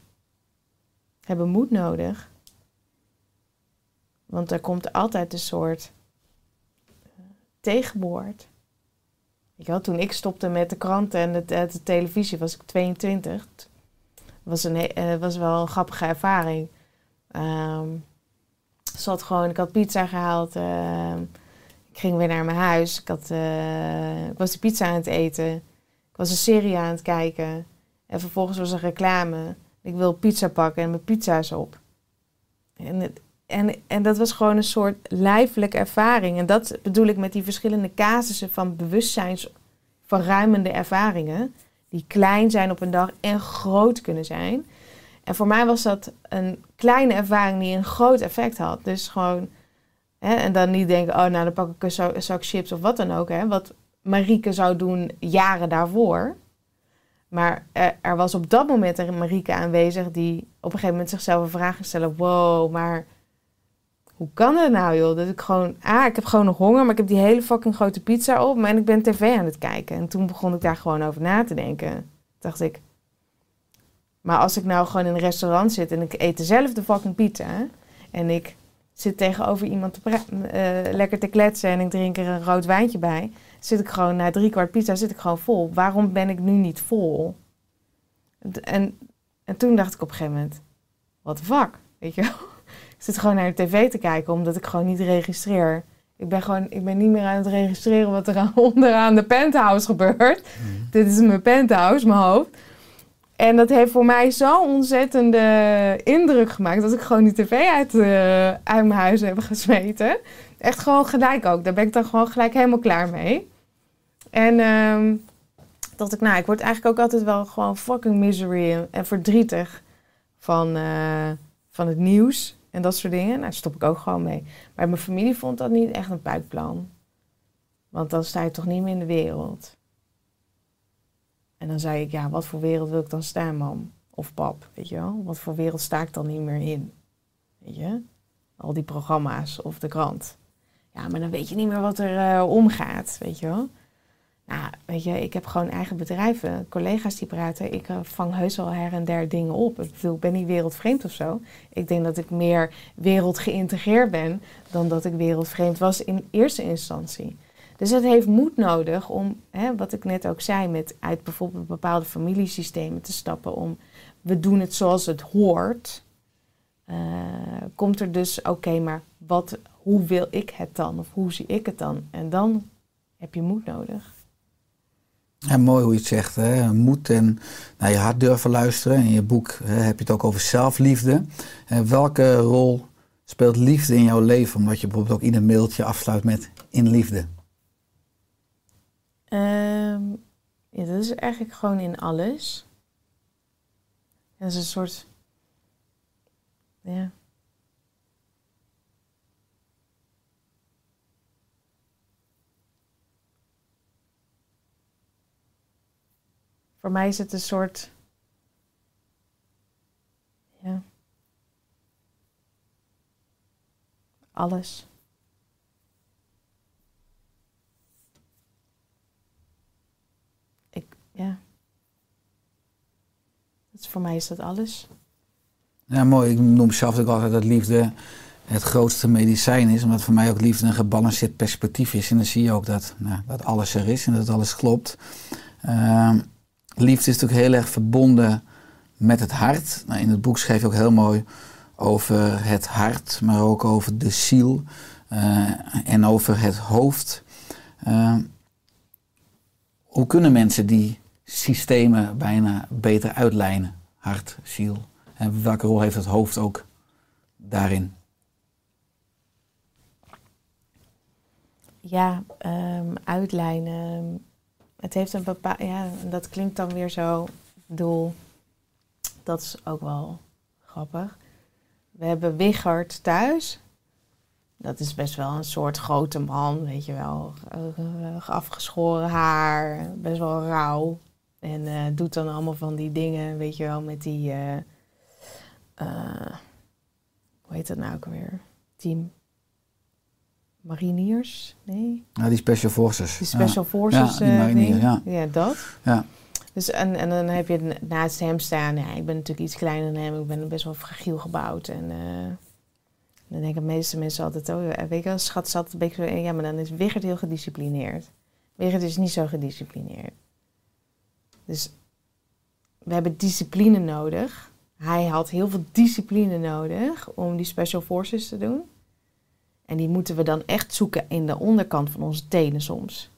hebben moed nodig. Want er komt altijd een soort eh. Weet je wel, toen ik stopte met de kranten en de, de, de televisie was ik 22. Het was, een, eh, was wel een grappige ervaring. Ehm, zat gewoon, ik had pizza gehaald. ehm, ik ging weer naar mijn huis. Ik, had, eh, ik was de pizza aan het eten. Ik was een serie aan het kijken. En vervolgens was er reclame. Ik wil pizza pakken en mijn pizza is op. En, het- en, en dat was gewoon een soort lijfelijke ervaring. En dat bedoel ik met die verschillende casussen van bewustzijnsverruimende ervaringen. Die klein zijn op een dag en groot kunnen zijn. En voor mij was dat een kleine ervaring die een groot effect had. Dus gewoon, hè, en dan niet denken, oh nou dan pak ik een zak, chips of wat dan ook. Hè, wat Marieke zou doen jaren daarvoor. Maar er, was op dat moment een Marieke aanwezig die op een gegeven moment zichzelf een vraag stellen. Wow, maar hoe kan dat nou joh? Dat ik gewoon, ah, ik heb gewoon nog honger, maar ik heb die hele fucking grote pizza op. En ik ben tv aan het kijken. En toen begon ik daar gewoon over na te denken. Dacht ik, maar als ik nou gewoon in een restaurant zit en ik eet dezelfde fucking pizza. En ik zit tegenover iemand te eh, lekker te kletsen en ik drink er een rood wijntje bij. Zit ik gewoon na drie kwart pizza zit ik gewoon vol. Waarom ben ik nu niet vol? En, en toen dacht ik op een gegeven moment, wat fuck, weet je wel? Ik zit gewoon naar de tv te kijken omdat ik gewoon niet registreer. Ik ben gewoon, ik ben niet meer aan het registreren wat er aan, [laughs] onderaan de penthouse gebeurt. Dit is mijn penthouse, mijn hoofd. En dat heeft voor mij zo'n ontzettende indruk gemaakt dat ik gewoon die tv uit, eh, uit mijn huis heb gesmeten. Echt gewoon gelijk ook. Daar ben ik dan gewoon gelijk helemaal klaar mee. En ehm dacht ik, nou, ik word eigenlijk ook altijd wel gewoon fucking misery en, en verdrietig van, eh, van het nieuws en dat soort dingen. Nou, daar stop ik ook gewoon mee. Maar mijn familie vond dat niet echt een puikplan. Want dan sta je toch niet meer in de wereld. En dan zei ik, ja, wat voor wereld wil ik dan staan, mam? Of pap, weet je wel? Wat voor wereld sta ik dan niet meer in? Weet je? Al die programma's of de krant. Ja, maar dan weet je niet meer wat er eh, omgaat, weet je wel? Ik heb gewoon eigen bedrijven, collega's die praten. Ik eh, vang heus wel her en der dingen op. Ik bedoel, ik ben niet wereldvreemd of zo. Ik denk dat ik meer wereldgeïntegreerd ben dan dat ik wereldvreemd was in eerste instantie. Dus het heeft moed nodig om, hè, wat ik net ook zei, met uit bijvoorbeeld bepaalde familiesystemen te stappen om we doen het zoals het hoort. Eh, komt er dus, oké, maar wat, hoe wil ik het dan? Of hoe zie ik het dan? En dan heb je moed nodig. Ja, mooi hoe je het zegt. Hè? Moed en naar je hart durven luisteren. In je boek hè, heb je het ook over zelfliefde. Welke rol speelt liefde in jouw leven? Omdat je bijvoorbeeld ook ieder mailtje afsluit met in liefde. Ehm, ja, dat is eigenlijk gewoon in alles. Dat is een soort. Ja. Voor mij is het een soort. Ja. Alles. Ik, ja. Dus voor mij is dat alles. Ja, mooi. Ik noem zelf ook altijd dat liefde het grootste medicijn is. Omdat voor mij ook liefde een gebalanceerd perspectief is. En dan zie je ook dat, nou, dat alles er is en dat alles klopt. Ehm, liefde is natuurlijk heel erg verbonden met het hart. Nou, in het boek schreef je ook heel mooi over het hart, maar ook over de ziel eh, en over het hoofd. Ehm, hoe kunnen mensen die systemen bijna beter uitlijnen? Hart, ziel. En welke rol heeft het hoofd ook daarin? Ja, ehm, uitlijnen. Het heeft een bepaald. Ja, dat klinkt dan weer zo. Ik bedoel, dat is ook wel grappig. We hebben Wichert thuis. Dat is best wel een soort grote man, weet je wel. Uh, afgeschoren haar, best wel rauw. En eh, doet dan allemaal van die dingen, weet je wel, met die. eh, hoe heet dat nou ook weer? Team Mariniers? Nee? Nou, die Special Forces. Die Special Forces. Ja, die eh, marinier, ding. ja. ja, dat. Ja. Dus en, en dan heb je naast hem staan. Ja, ik ben natuurlijk iets kleiner dan hem. Ik ben best wel fragiel gebouwd. En eh, dan denken de meeste mensen altijd... Oh, ja, weet je wel, schat zat een beetje zo... Ja, maar dan is Wigert heel gedisciplineerd. Wigert is niet zo gedisciplineerd. Dus we hebben discipline nodig. Hij had heel veel discipline nodig om die special forces te doen. En die moeten we dan echt zoeken in de onderkant van onze tenen soms.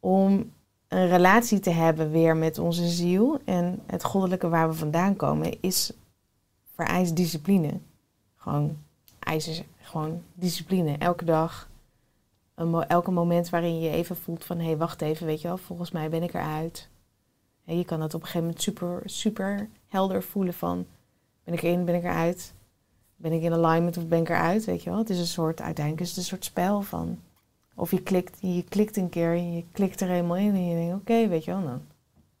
Om een relatie te hebben weer met onze ziel en het goddelijke waar we vandaan komen, is vereist discipline. Gewoon eisen gewoon discipline. Elke dag, een elke moment waarin je even voelt van, hé, hey, wacht even, weet je wel, volgens mij ben ik eruit. En je kan dat op een gegeven moment super, super helder voelen van, ben ik erin, ben ik eruit? Ben ik in alignment of ben ik eruit, weet je wel? Het is een soort, uiteindelijk is het een soort spel van, of je klikt, je klikt een keer en je klikt er helemaal in en je denkt, oké, weet je wel, dan heb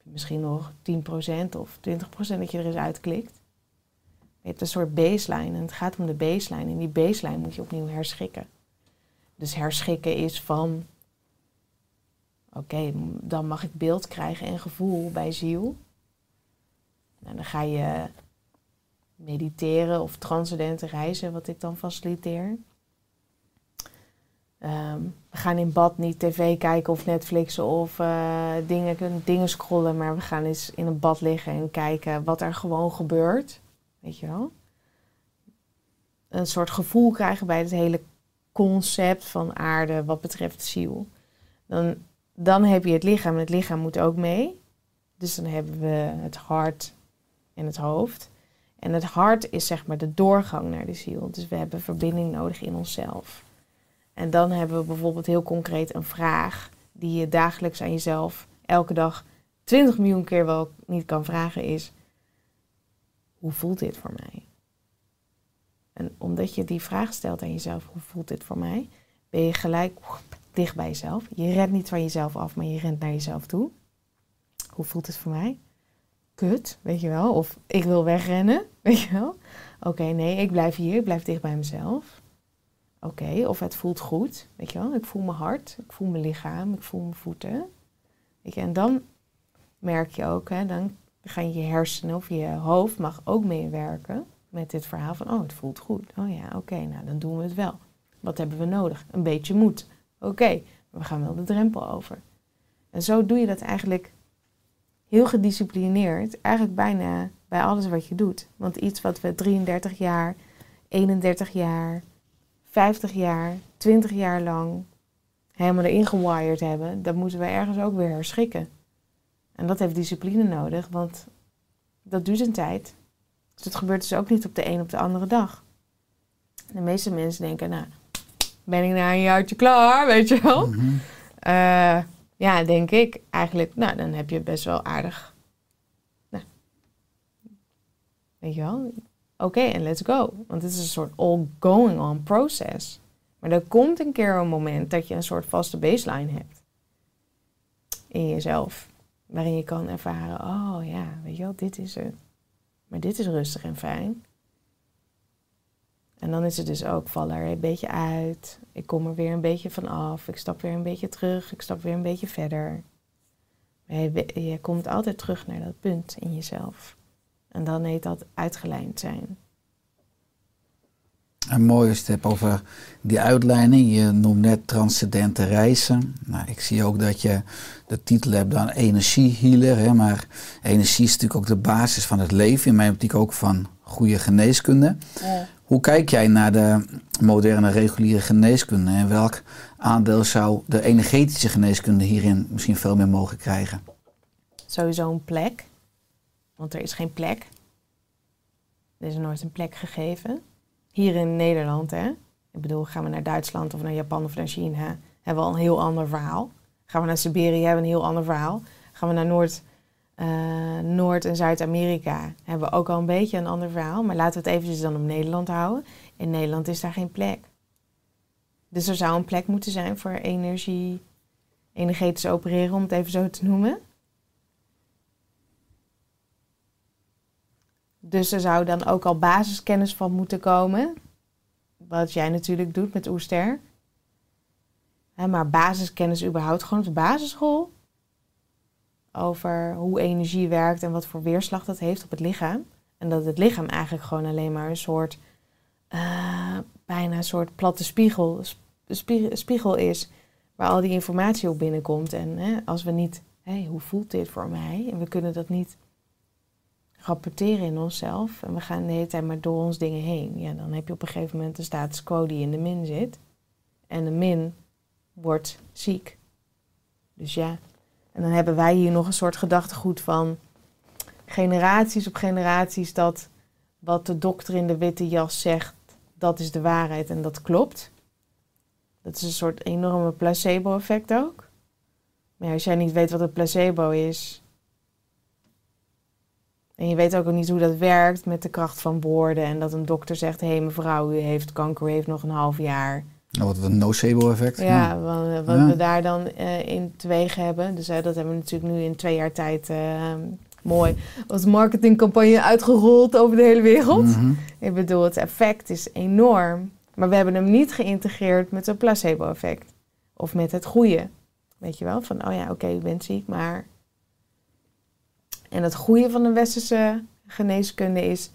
je misschien nog 10% of 20% dat je er eens uitklikt. Je hebt een soort baseline en het gaat om de baseline. En die baseline moet je opnieuw herschikken. Dus herschikken is van, oké, dan mag ik beeld krijgen en gevoel bij ziel. Nou, dan ga je mediteren of transcendente reizen, wat ik dan faciliteer. Ehm, we gaan in bad niet tv kijken of Netflixen of eh, dingen, dingen scrollen, maar we gaan eens in een bad liggen en kijken wat er gewoon gebeurt. Weet je wel? Een soort gevoel krijgen bij het hele concept van aarde wat betreft ziel. Dan, dan heb je het lichaam en het lichaam moet ook mee. Dus dan hebben we het hart en het hoofd. En het hart is zeg maar de doorgang naar de ziel. Dus we hebben verbinding nodig in onszelf. En dan hebben we bijvoorbeeld heel concreet een vraag die je dagelijks aan jezelf elke dag 20 miljoen keer wel niet kan vragen is: hoe voelt dit voor mij? En omdat je die vraag stelt aan jezelf, hoe voelt dit voor mij? Ben je gelijk dicht bij jezelf. Je rent niet van jezelf af, maar je rent naar jezelf toe. Hoe voelt het voor mij? Kut, weet je wel? Of ik wil wegrennen, [laughs] weet je wel? Oké, nee, ik blijf hier, ik blijf dicht bij mezelf. Oké, of het voelt goed, weet je wel? Ik voel mijn hart, ik voel mijn lichaam, ik voel mijn voeten. Weet je, en dan merk je ook, hè, dan gaan je hersenen of je hoofd mag ook meewerken met dit verhaal van, oh, het voelt goed. Oh ja, oké, nou dan doen we het wel. Wat hebben we nodig? Een beetje moed. Oké, we gaan wel de drempel over. En zo doe je dat eigenlijk heel gedisciplineerd, eigenlijk bijna bij alles wat je doet. Want iets wat we 33 jaar, 31 jaar, 50 jaar, 20 jaar lang helemaal erin gewired hebben, dat moeten we ergens ook weer herschikken. En dat heeft discipline nodig, want dat duurt een tijd. Dus het gebeurt dus ook niet op de een op de andere dag. De meeste mensen denken, nou, ben ik na een jaartje klaar, weet je wel? Eh, ja, denk ik eigenlijk, nou, dan heb je best wel aardig. Nou, weet je wel? Oké, en let's go. Want het is een soort all going on process. Maar er komt een keer een moment dat je een soort vaste baseline hebt. In jezelf. Waarin je kan ervaren, oh ja, weet je wel, dit is het. Maar dit is rustig en fijn. En dan is het dus ook, val er een beetje uit. Ik kom er weer een beetje van af. Ik stap weer een beetje terug. Ik stap weer een beetje verder. Maar je, je komt altijd terug naar dat punt in jezelf. En dan heet dat uitgelijnd zijn. En mooi is het hebt over die uitleiding. Je noemt net transcendente reizen. Nou, ik zie ook dat je de titel hebt dan energiehealer. Hè, maar energie is natuurlijk ook de basis van het leven. In mijn optiek ook van goede geneeskunde. Hoe kijk jij naar de moderne reguliere geneeskunde? En welk aandeel zou de energetische geneeskunde hierin misschien veel meer mogen krijgen? Sowieso een plek. Want er is geen plek. Er is nooit een plek gegeven. Hier in Nederland, hè. Ik bedoel, gaan we naar Duitsland of naar Japan of naar China, hebben we al een heel ander verhaal. Gaan we naar Siberië, hebben we een heel ander verhaal. Gaan we naar Noord, eh, Noord- en Zuid-Amerika, hebben we ook al een beetje een ander verhaal. Maar laten we het eventjes dan op Nederland houden. In Nederland is daar geen plek. Dus er zou een plek moeten zijn voor energie, energetisch opereren, om het even zo te noemen. Dus er zou dan ook al basiskennis van moeten komen. Wat jij natuurlijk doet met Oester. Maar basiskennis überhaupt gewoon op de basisschool. Over hoe energie werkt en wat voor weerslag dat heeft op het lichaam. En dat het lichaam eigenlijk gewoon alleen maar een soort, eh, bijna een soort platte spiegel, sp- spie- spiegel is. Waar al die informatie op binnenkomt. En hè, als we niet, hé, hoe voelt dit voor mij? En we kunnen dat niet rapporteren in onszelf. En we gaan de hele tijd maar door ons dingen heen. Ja, dan heb je op een gegeven moment de status quo die in de min zit. En de min wordt ziek. Dus ja. En dan hebben wij hier nog een soort gedachtegoed van generaties op generaties dat wat de dokter in de witte jas zegt, dat is de waarheid en dat klopt. Dat is een soort enorme placebo-effect ook. Maar als jij niet weet wat een placebo is, en je weet ook niet hoe dat werkt met de kracht van woorden. En dat een dokter zegt: hé, hey, mevrouw, u heeft kanker, u heeft nog een half jaar. Nou, wat een nocebo-effect. Ja, wat, wat Ja. we daar dan eh, in teweeg hebben. Dus eh, dat hebben we natuurlijk nu in twee jaar tijd eh, mooi als marketingcampagne uitgerold over de hele wereld. Mhm. Ik bedoel, het effect is enorm. Maar we hebben hem niet geïntegreerd met een placebo-effect. Of met het goede. Weet je wel? Van, oh ja, oké, u bent ziek, maar... En het goede van de westerse geneeskunde is...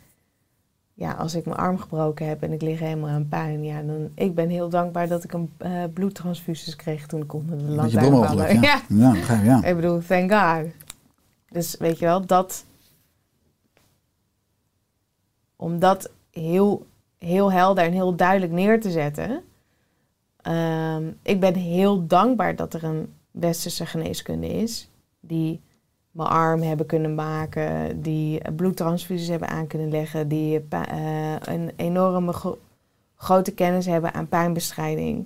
Ja, als ik mijn arm gebroken heb en ik lig helemaal aan pijn... Ja, dan... Ik ben heel dankbaar dat ik een bloedtransfusies kreeg toen ik onder de mogelijk, ja. [laughs] Ja. Ja, begrijp ja. Ik bedoel, thank God. Dus weet je wel, dat... Om dat heel, heel helder en heel duidelijk neer te zetten... ehm, ik ben heel dankbaar dat er een westerse geneeskunde is... die mijn arm hebben kunnen maken... die bloedtransfusies hebben aan kunnen leggen... die eh, een enorme gro- grote kennis hebben aan pijnbestrijding...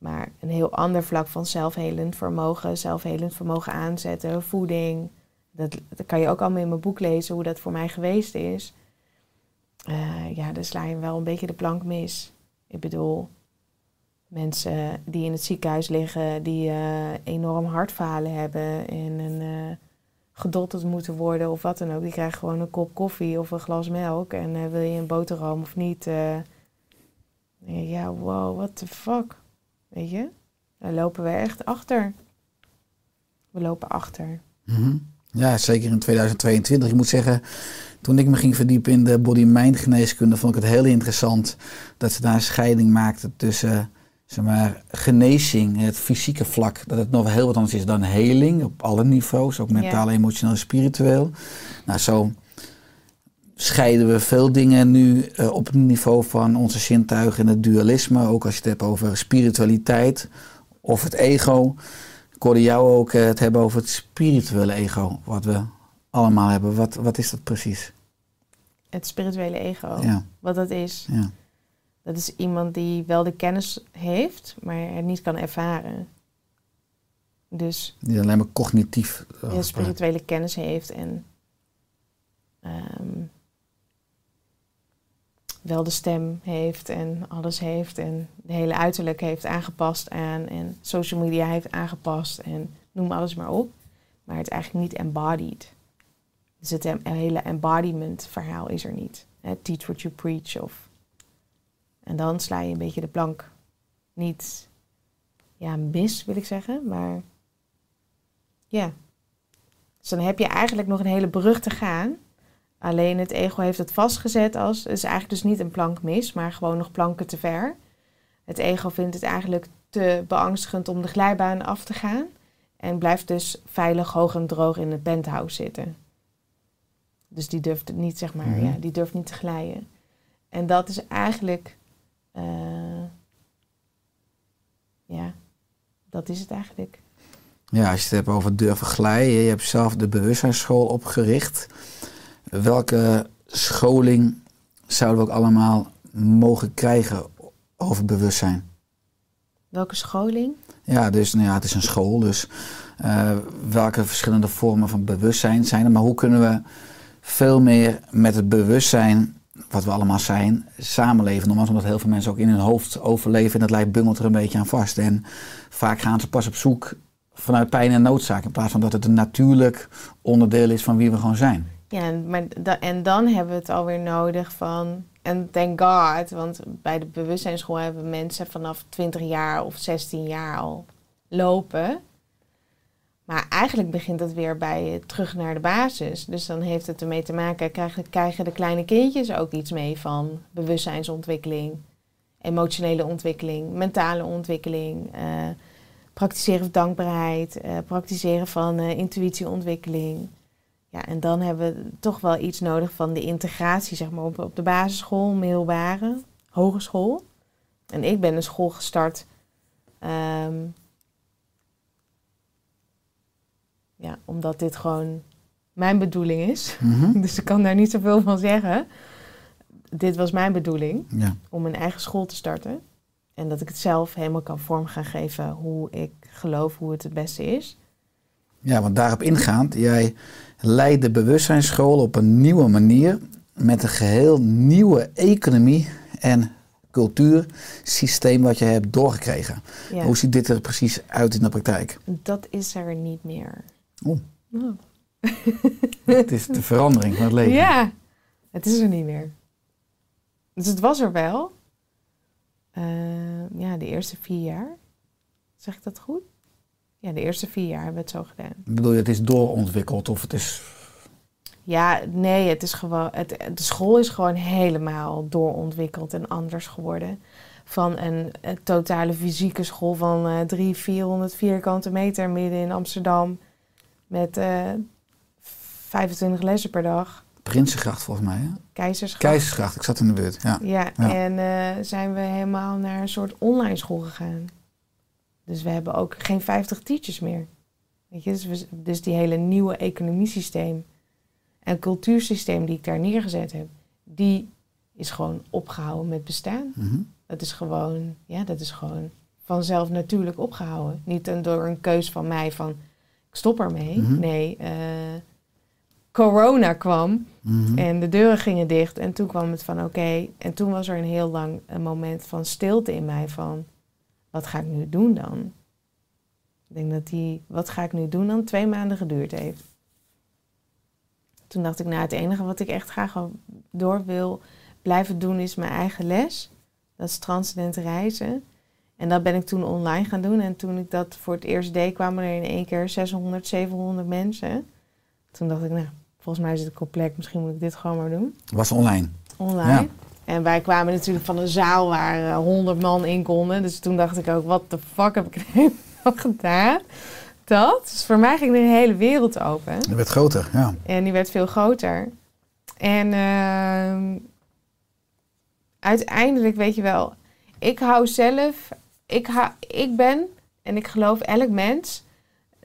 Maar een heel ander vlak van zelfhelend vermogen, zelfhelend vermogen aanzetten, voeding. Dat, dat kan je ook allemaal in mijn boek lezen, hoe dat voor mij geweest is. Eh, ja, dan sla je wel een beetje de plank mis. Ik bedoel, mensen die in het ziekenhuis liggen, die eh, enorm hartfalen hebben en een, eh, gedotterd moeten worden of wat dan ook. Die krijgen gewoon een kop koffie of een glas melk en eh, wil je een boterham of niet. ja, wow, what the fuck. Weet je? Daar lopen we echt achter. We lopen achter. Mhm. Ja, zeker in 2022. Ik moet zeggen, toen ik me ging verdiepen in de body-mind geneeskunde, vond ik het heel interessant dat ze daar een scheiding maakten tussen zeg maar, genezing, het fysieke vlak, dat het nog heel wat anders is dan heling op alle niveaus, ook mentaal, emotioneel en spiritueel. Nou, zo scheiden we veel dingen nu eh, op het niveau van onze zintuigen en het dualisme, ook als je het hebt over spiritualiteit of het ego. Ik hoorde jou ook eh, het hebben over het spirituele ego, wat we allemaal hebben. Wat, wat is dat precies? Het spirituele ego. Ja, Wat dat is. ja. Dat is iemand die wel de kennis heeft, maar het niet kan ervaren. Dus Die alleen maar cognitief. eh, die spirituele kennis heeft en ehm, wel de stem heeft en alles heeft en de hele uiterlijk heeft aangepast aan en social media heeft aangepast en noem alles maar op. Maar het is eigenlijk niet embodied. Dus het hele embodiment verhaal is er niet. Teach what you preach of... En dan sla je een beetje de plank niet ja, mis, wil ik zeggen, maar ja. Dus dan heb je eigenlijk nog een hele brug te gaan Alleen het ego heeft het vastgezet als, het is eigenlijk dus niet een plank mis, maar gewoon nog planken te ver. Het ego vindt het eigenlijk te beangstigend om de glijbaan af te gaan. En blijft dus veilig hoog en droog in het penthouse zitten. Dus die durft het niet, zeg maar, Mhm. ja, die durft niet te glijden. En dat is eigenlijk, eh, ja, dat is het eigenlijk. Ja, als je het hebt over durven glijden, je hebt zelf de bewustzijnsschool opgericht. Welke scholing zouden we ook allemaal mogen krijgen over bewustzijn? Welke scholing? Ja, dus nou ja, het is een school, dus eh, welke verschillende vormen van bewustzijn zijn er? Maar hoe kunnen we veel meer met het bewustzijn, wat we allemaal zijn, samenleven? Nogmaals, omdat heel veel mensen ook in hun hoofd overleven en dat lijf bungelt er een beetje aan vast. En vaak gaan ze pas op zoek vanuit pijn en noodzaak, in plaats van dat het een natuurlijk onderdeel is van wie we gewoon zijn. Ja, maar en dan hebben we het alweer nodig van. En thank God, want bij de bewustzijnsschool hebben mensen vanaf 20 jaar of 16 jaar al lopen. Maar eigenlijk begint het weer bij terug naar de basis. Dus dan heeft het ermee te maken, krijgen, de kleine kindjes ook iets mee van bewustzijnsontwikkeling, emotionele ontwikkeling, mentale ontwikkeling, eh, praktiseren van dankbaarheid, eh, praktiseren van eh, intuïtieontwikkeling. Ja, en dan hebben we toch wel iets nodig van de integratie, zeg maar, op, op de basisschool, middelbare, hogeschool. En ik ben een school gestart. ehm, ja, omdat dit gewoon mijn bedoeling is. Mhm. [laughs] Dus ik kan daar niet zoveel van zeggen. Dit was mijn bedoeling, Ja. om een eigen school te starten. En dat ik het zelf helemaal kan vorm gaan geven hoe ik geloof hoe het het beste is. ja, want daarop ingaand, jij leidt de bewustzijnsschool op een nieuwe manier met een geheel nieuwe economie en cultuursysteem wat je hebt doorgekregen. Ja, Hoe ziet dit er precies uit in de praktijk? dat is er niet meer. Oh. Oh. Het is de verandering van het leven. Ja, het is er niet meer. Dus het was er wel. Eh, ja, de eerste vier jaar. Zeg ik dat goed? Ja, de eerste vier jaar hebben we het zo gedaan. Bedoel je, het is doorontwikkeld of het is... Ja, nee, het is gewoon, het, de school is gewoon helemaal doorontwikkeld en anders geworden. Van een, een totale fysieke school van eh 300, 400 vierkante meter midden in Amsterdam. Met eh 25 lessen per dag. Prinsengracht volgens mij, hè? Keizersgracht. Keizersgracht, ik zat in de buurt, ja. Ja, Ja. en eh, zijn we helemaal naar een soort online school gegaan. Dus we hebben ook geen 50 teachers meer. Weet je, dus, we- dus die hele nieuwe economiesysteem en cultuursysteem die ik daar neergezet heb, die is gewoon opgehouden met bestaan. Mhm. Dat is gewoon, ja, dat is gewoon vanzelf natuurlijk opgehouden. Niet een- door een keus van mij van ik stop ermee. Mhm. Nee, eh, corona kwam Mhm. en de deuren gingen dicht. En toen kwam het van oké. En toen was er een heel lang een moment van stilte in mij van wat ga ik nu doen dan? Ik denk dat die wat ga ik nu doen dan twee maanden geduurd heeft. Toen dacht ik, nou het enige wat ik echt graag door wil blijven doen is mijn eigen les. Dat is transcendent reizen. En dat ben ik toen online gaan doen. En toen ik dat voor het eerst deed, kwamen er in één keer 600, 700 mensen. Toen dacht ik, nou, volgens mij ik op plek. Misschien moet ik dit gewoon maar doen. Was online. Online. Ja. En wij kwamen natuurlijk van een zaal waar eh, 100 man in konden. Dus toen dacht ik ook, wat de fuck heb ik helemaal [laughs] gedaan? Dat. Dus voor mij ging de hele wereld open. Het werd groter, ja. En die werd veel groter. En ehm, uiteindelijk, weet je wel, ik hou zelf, ik, hou, ik ben, en ik geloof elk mens,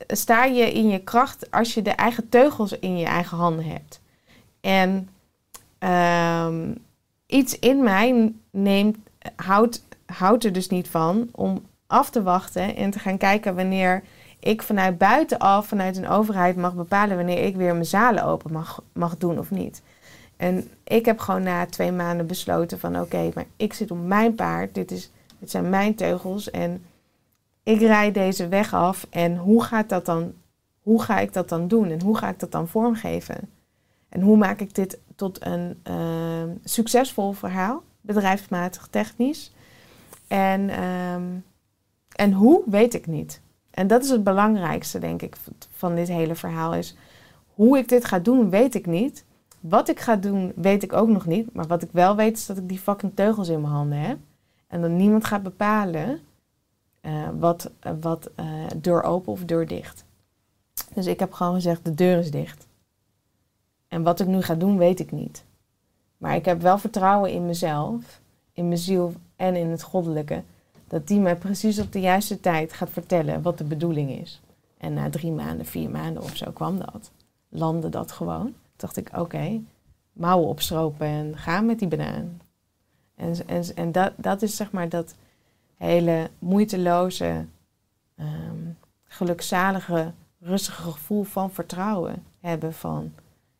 sta je in je kracht als je de eigen teugels in je eigen handen hebt. En ehm, iets in mij neemt, houdt, houdt er dus niet van om af te wachten en te gaan kijken wanneer ik vanuit buitenaf, vanuit een overheid mag bepalen wanneer ik weer mijn zalen open mag, mag doen of niet. En ik heb gewoon na twee maanden besloten van oké, maar ik zit op mijn paard. Dit, is, dit zijn mijn teugels en ik rijd deze weg af. En hoe, gaat dat dan, hoe ga ik dat dan doen en hoe ga ik dat dan vormgeven? En hoe maak ik dit tot een ehm, succesvol verhaal, bedrijfsmatig, technisch? En, ehm, en hoe, weet ik niet. En dat is het belangrijkste, denk ik, van dit hele verhaal. Is hoe ik dit ga doen, weet ik niet. Wat ik ga doen, weet ik ook nog niet. Maar wat ik wel weet, is dat ik die fucking teugels in mijn handen heb. En dat niemand gaat bepalen eh, wat, wat eh, deur open of deur dicht. Dus ik heb gewoon gezegd, de deur is dicht. En wat ik nu ga doen, weet ik niet. Maar ik heb wel vertrouwen in mezelf, in mijn ziel en in het goddelijke. Dat die mij precies op de juiste tijd gaat vertellen wat de bedoeling is. En na drie maanden, vier maanden of zo kwam dat. Landde dat gewoon. Toen dacht ik, oké, mouwen opstropen en gaan met die banaan. En, en, en dat, dat is zeg maar dat hele moeiteloze, ehm, gelukzalige, rustige gevoel van vertrouwen hebben van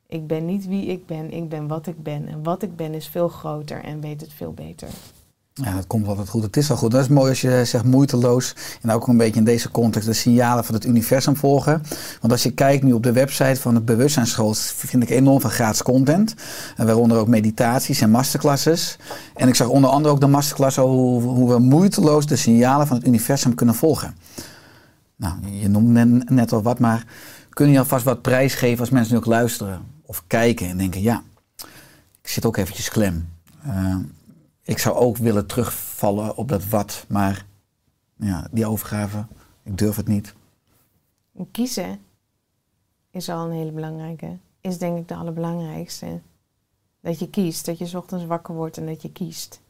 ik ben niet wie ik ben, ik ben wat ik ben. En wat ik ben is veel groter en weet het veel beter. Ja, dat komt altijd goed. Het is wel goed. Dat is mooi als je zegt moeiteloos. En ook een beetje in deze context de signalen van het universum volgen. Want als je kijkt nu op de website van het bewustzijnsschool, vind ik enorm veel gratis content. En waaronder ook meditaties en masterclasses. En ik zag onder andere ook de masterclass hoe, hoe we moeiteloos de signalen van het universum kunnen volgen. Nou, je noemde net al wat, maar kun je alvast wat prijs geven als mensen nu ook luisteren of kijken en denken, ja, ik zit ook eventjes klem. Uh, ik zou ook willen terugvallen op dat wat, maar ja, die overgave, ik durf het niet. Kiezen is al een hele belangrijke. Is denk ik de allerbelangrijkste. Dat je kiest, dat je ochtends wakker wordt en dat je kiest.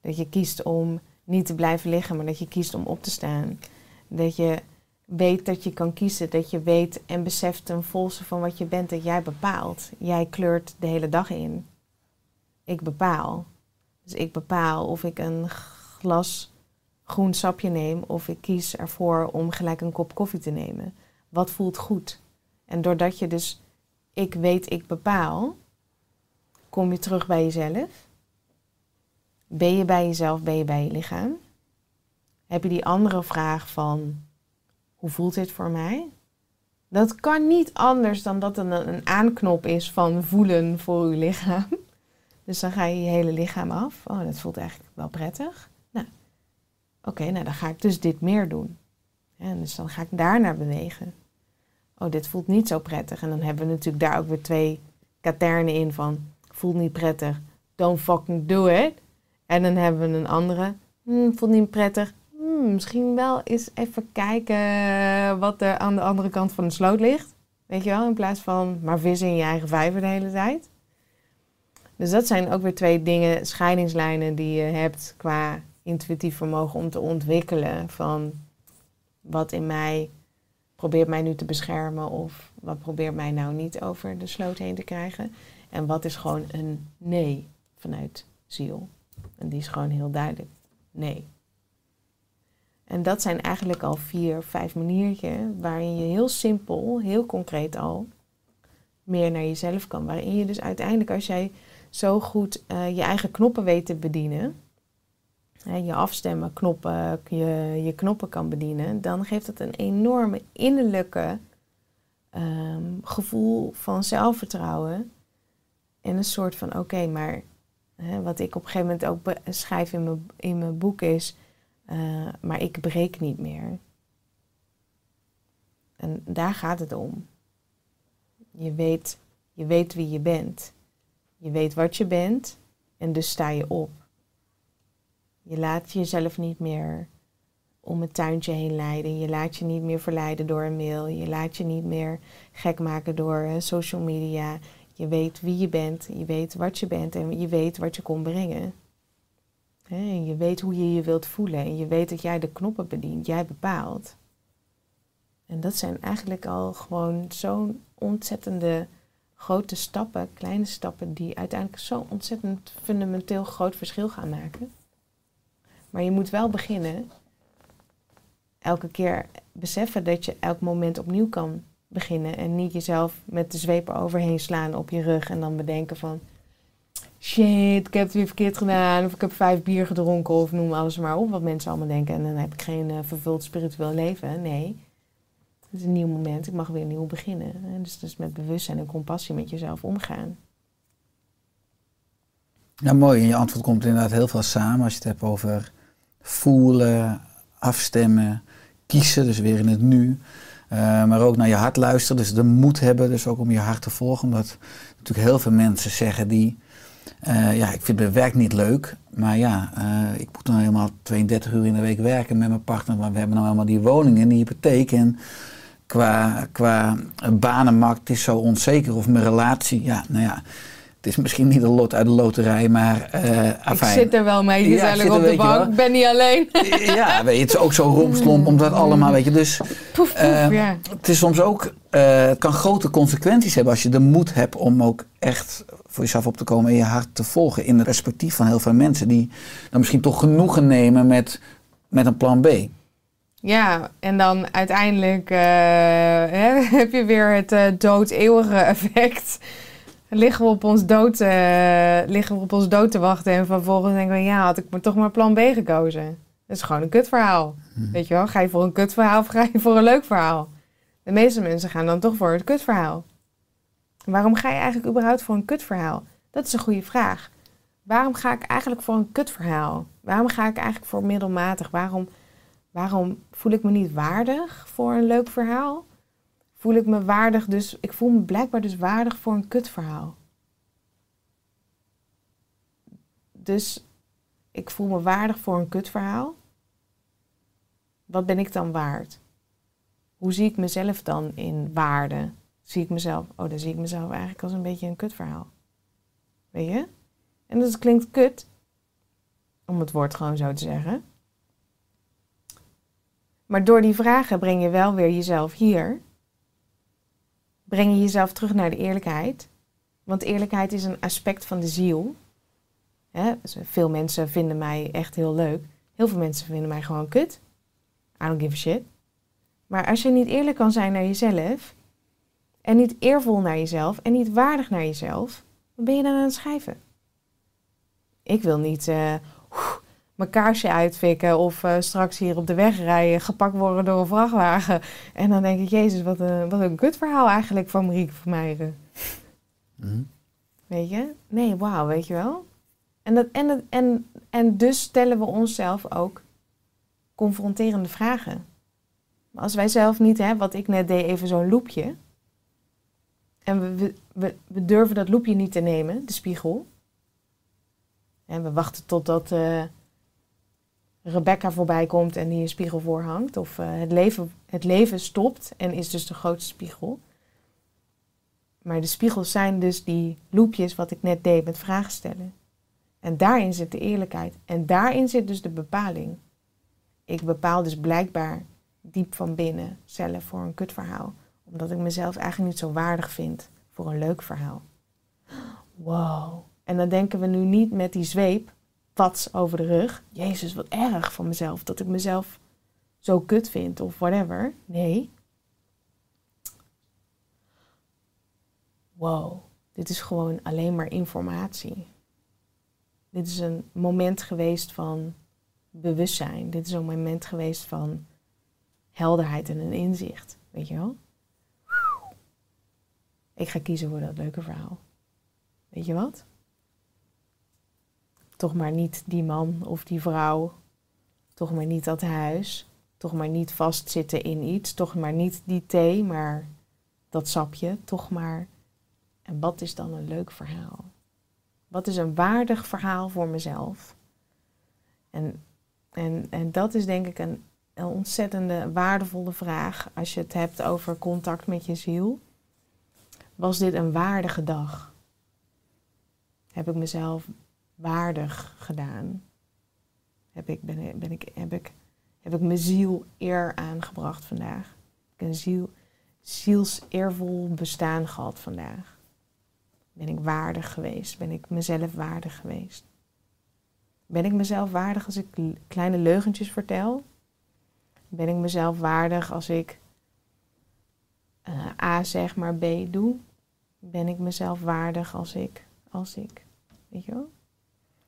Dat je kiest om niet te blijven liggen, maar dat je kiest om op te staan. Dat je weet dat je kan kiezen, dat je weet en beseft ten volste van wat je bent, dat jij bepaalt. Jij kleurt de hele dag in. Ik bepaal. Dus ik bepaal of ik een glas groen sapje neem of ik kies ervoor om gelijk een kop koffie te nemen. Wat voelt goed? En doordat je dus ik weet, ik bepaal, kom je terug bij jezelf. Ben je bij jezelf, ben je bij je lichaam? Heb je die andere vraag van hoe voelt dit voor mij? Dat kan niet anders dan dat het een, aanknop is van voelen voor je lichaam. Dus dan ga je je hele lichaam af. Oh, dat voelt eigenlijk wel prettig. Nou, oké, nou dan ga ik dus dit meer doen. En dus dan ga ik daar naar bewegen. Oh, dit voelt niet zo prettig. En dan hebben we natuurlijk daar ook weer twee katernen in van voelt niet prettig, don't fucking do it. En dan hebben we een andere, hmm, voelt niet prettig, hmm, misschien wel eens even kijken wat er aan de andere kant van de sloot ligt. Weet je wel, in plaats van maar vissen in je eigen vijver de hele tijd. Dus dat zijn ook weer twee dingen, scheidingslijnen die je hebt qua intuïtief vermogen om te ontwikkelen van wat in mij probeert mij nu te beschermen of wat probeert mij nou niet over de sloot heen te krijgen. En wat is gewoon een nee vanuit ziel. En die is gewoon heel duidelijk. Nee. En dat zijn eigenlijk al vier, vijf maniertjes waarin je heel simpel, heel concreet al meer naar jezelf kan. Waarin je dus uiteindelijk, als jij zo goed uh, je eigen knoppen weet te bedienen, je afstemmen knoppen, je, je knoppen kan bedienen, dan geeft dat een enorme innerlijke um, gevoel van zelfvertrouwen. En een soort van, oké, maar hè, wat ik op een gegeven moment ook schrijf in mijn, in mijn boek is, uh, maar ik breek niet meer. En daar gaat het om. Je weet, je weet wie je bent. Je weet wat je bent en dus sta je op. Je laat jezelf niet meer om het tuintje heen leiden. Je laat je niet meer verleiden door een mail. Je laat je niet meer gek maken door social media. Je weet wie je bent, je weet wat je bent en je weet wat je kon brengen. En je weet hoe je je wilt voelen en je weet dat jij de knoppen bedient, jij bepaalt. En dat zijn eigenlijk al gewoon zo'n ontzettende grote stappen, kleine stappen, die uiteindelijk zo'n ontzettend fundamenteel groot verschil gaan maken. Maar je moet wel beginnen, elke keer beseffen dat je elk moment opnieuw kan beginnen en niet jezelf met de zweep overheen slaan op je rug en dan bedenken van shit, ik heb het weer verkeerd gedaan. Of ik heb vijf bier gedronken. Of noem alles maar op wat mensen allemaal denken. En dan heb ik geen uh, vervuld spiritueel leven. Nee. Het is een nieuw moment. Ik mag weer nieuw beginnen. Dus, dus met bewustzijn en compassie met jezelf omgaan. Ja, mooi. In je antwoord komt inderdaad heel veel samen. Als je het hebt over voelen, afstemmen, kiezen. Dus weer in het nu. Eh, maar ook naar je hart luisteren. Dus de moed hebben, dus ook om je hart te volgen. Omdat natuurlijk heel veel mensen zeggen die... eh, ja, ik vind mijn werk niet leuk. Maar ja, eh, ik moet nou helemaal 32 uur in de week werken met mijn partner. Maar we hebben nou helemaal die woning en die hypotheek. En qua, qua banenmarkt is zo onzeker. Of mijn relatie, ja, nou ja... Het is misschien niet een lot uit de loterij, maar eh Ik zit er wel mee gezellig op de bank. Ik ben niet alleen. Ja, weet je, het is ook zo rompslomp om dat allemaal, weet je. Dus Poef, poef, Eh, ja. het is soms ook, eh, het kan grote consequenties hebben als je de moed hebt om ook echt voor jezelf op te komen en je hart te volgen. In het perspectief van heel veel mensen die dan misschien toch genoegen nemen met, met een plan B. Ja, en dan uiteindelijk eh, [laughs] hè, heb je weer het eh dood-eeuwige [laughs] effect. Liggen we, op ons dood, eh, liggen we op ons dood te wachten en vervolgens denken we, ja, had ik maar toch maar plan B gekozen. Dat is gewoon een kutverhaal. Weet je wel, ga je voor een kutverhaal of ga je voor een leuk verhaal? De meeste mensen gaan dan toch voor het kutverhaal. Waarom ga je eigenlijk überhaupt voor een kutverhaal? Dat is een goede vraag. Waarom ga ik eigenlijk voor een kutverhaal? Waarom ga ik eigenlijk voor middelmatig? Waarom Waarom voel ik me niet waardig voor een leuk verhaal? Voel ik me waardig, dus ik voel me blijkbaar dus waardig voor een kutverhaal. Dus ik voel me waardig voor een kutverhaal. Wat ben ik dan waard? Hoe zie ik mezelf dan in waarde? Zie ik mezelf, oh, dan zie ik mezelf eigenlijk als een beetje een kutverhaal. Weet je? En dat klinkt kut, om het woord gewoon zo te zeggen. Maar door die vragen breng je wel weer jezelf hier. Breng je jezelf terug naar de eerlijkheid. Want eerlijkheid is een aspect van de ziel. Hè? dus Veel mensen vinden mij echt heel leuk. Heel veel mensen vinden mij gewoon kut. I don't give a shit. Maar als je niet eerlijk kan zijn naar jezelf. En niet eervol naar jezelf. En niet waardig naar jezelf. Dan ben je dan aan het schrijven. Ik wil niet eh, mijn kaarsje uitfikken of eh, straks hier op de weg rijden, gepakt worden door een vrachtwagen. [laughs] En dan denk ik, jezus, wat een, wat een kutverhaal eigenlijk van Marieke Vermeijeren. Mhm. Weet je? Nee, wauw, weet je wel? En, dat, en, dat, en, en dus stellen we onszelf ook confronterende vragen. Maar als wij zelf niet, hè, wat ik net deed, even zo'n loepje. En we, we, we, we durven dat loepje niet te nemen, de spiegel. En we wachten totdat eh Rebecca voorbij komt en die een spiegel voorhangt. Of eh, het, leven, het leven stopt en is dus de grootste spiegel. Maar de spiegels zijn dus die loepjes wat ik net deed met vragen stellen. En daarin zit de eerlijkheid. En daarin zit dus de bepaling. Ik bepaal dus blijkbaar diep van binnen zelf voor een kutverhaal. Omdat ik mezelf eigenlijk niet zo waardig vind voor een leuk verhaal. Wow. En dan denken we nu niet met die zweep, pats over de rug. Jezus, wat erg van mezelf. Dat ik mezelf zo kut vind of whatever. Nee. Wow. Dit is gewoon alleen maar informatie. Dit is een moment geweest van bewustzijn. Dit is een moment geweest van helderheid en een inzicht. Weet je wel? Ik ga kiezen voor dat leuke verhaal. Weet je wat? Toch maar niet die man of die vrouw. Toch maar niet dat huis. Toch maar niet vastzitten in iets. Toch maar niet die thee, maar dat sapje. Toch maar. En wat is dan een leuk verhaal? Wat is een waardig verhaal voor mezelf? En, en, en dat is denk ik een, een ontzettende waardevolle vraag als je het hebt over contact met je ziel. Was dit een waardige dag? Heb ik mezelf waardig gedaan? Heb ik, ben, ben ik, heb, ik, heb ik mijn ziel eer aangebracht vandaag? Heb ik een ziel, zielseervol bestaan gehad vandaag? Ben ik waardig geweest? Ben ik mezelf waardig geweest? Ben ik mezelf waardig als ik kleine leugentjes vertel? Ben ik mezelf waardig als ik eh, A zeg maar B doe? Ben ik mezelf waardig als ik, als ik, weet je wel?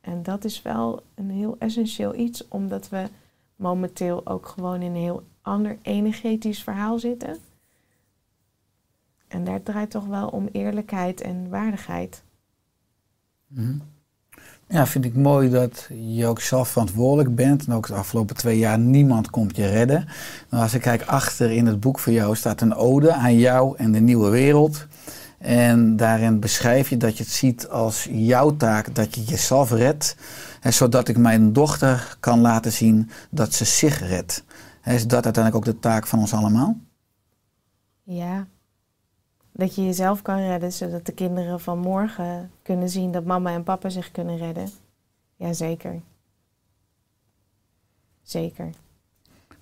En dat is wel een heel essentieel iets, omdat we momenteel ook gewoon in een heel ander energetisch verhaal zitten. En daar draait toch wel om eerlijkheid en waardigheid. Mhm. Ja, vind ik mooi dat je ook zelf verantwoordelijk bent. En ook de afgelopen twee jaar niemand komt je redden. Als ik kijk achter in het boek voor jou staat een ode aan jou en de nieuwe wereld. En daarin beschrijf je dat je het ziet als jouw taak dat je jezelf redt. Zodat ik mijn dochter kan laten zien dat ze zich redt. Is dat uiteindelijk ook de taak van ons allemaal? Ja. Dat je jezelf kan redden, zodat de kinderen van morgen kunnen zien dat mama en papa zich kunnen redden. Jazeker. Zeker.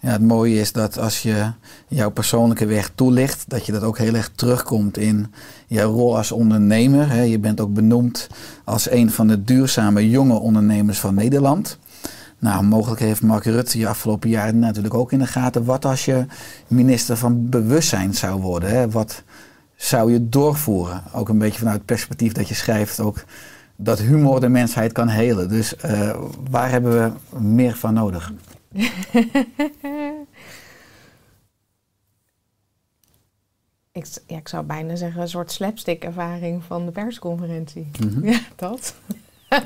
Het mooie is dat als je jouw persoonlijke weg toelicht, dat je dat ook heel erg terugkomt in jouw rol als ondernemer. Je bent ook benoemd als een van de duurzame jonge ondernemers van Nederland. Nou, mogelijk heeft Mark Rutte je afgelopen jaren natuurlijk ook in de gaten. Wat als je minister van Bewustzijn zou worden? Wat zou je doorvoeren? Ook een beetje vanuit het perspectief dat je schrijft ook dat humor de mensheid kan helen. Dus eh, waar hebben we meer van nodig? [laughs] Ik, ja, ik zou bijna zeggen een soort slapstick-ervaring van de persconferentie. Mhm. [laughs] Ja, dat. [laughs]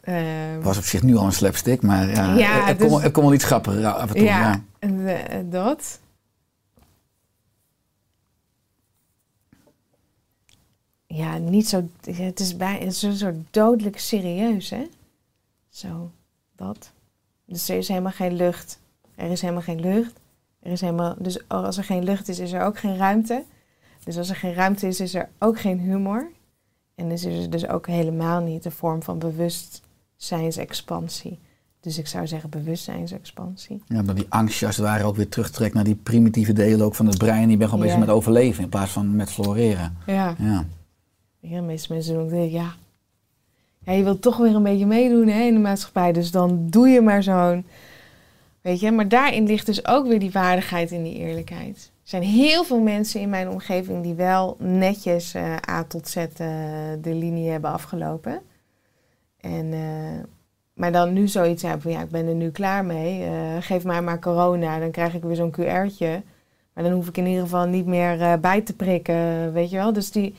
Ehm, was op zich nu al een slapstick, maar ja, Ja, er, dus- kon, er kon wel iets grappiger af en toe. ja, eh, dat. Ja, niet zo. Het is, bij, het is een soort dodelijk serieus, hè? Zo, dat. Dus er is helemaal geen lucht. Er is helemaal geen lucht. Er is helemaal, dus als er geen lucht is, is er ook geen ruimte. Dus als er geen ruimte is, is er ook geen humor. En dus is er dus ook helemaal niet de vorm van bewustzijnsexpansie. Dus ik zou zeggen bewustzijnsexpansie. Ja, dat die angst als het ware ook weer terugtrekt naar die primitieve delen ook van het brein. Je bent gewoon bezig Ja. met overleven in plaats van met floreren. Ja. Ja. Ja, de meeste mensen doen ook denken, ja. ja, je wilt toch weer een beetje meedoen hè, in de maatschappij, dus dan doe je maar zo'n. Weet je, maar daarin ligt dus ook weer die waardigheid en die eerlijkheid. Er zijn heel veel mensen in mijn omgeving die wel netjes eh, A tot Z eh, de linie hebben afgelopen. En, eh, maar dan nu zoiets hebben van, ja, ik ben er nu klaar mee. geef mij maar corona, dan krijg ik weer zo'n QR'tje. Maar dan hoef ik in ieder geval niet meer bij te prikken, weet je wel. Dus die,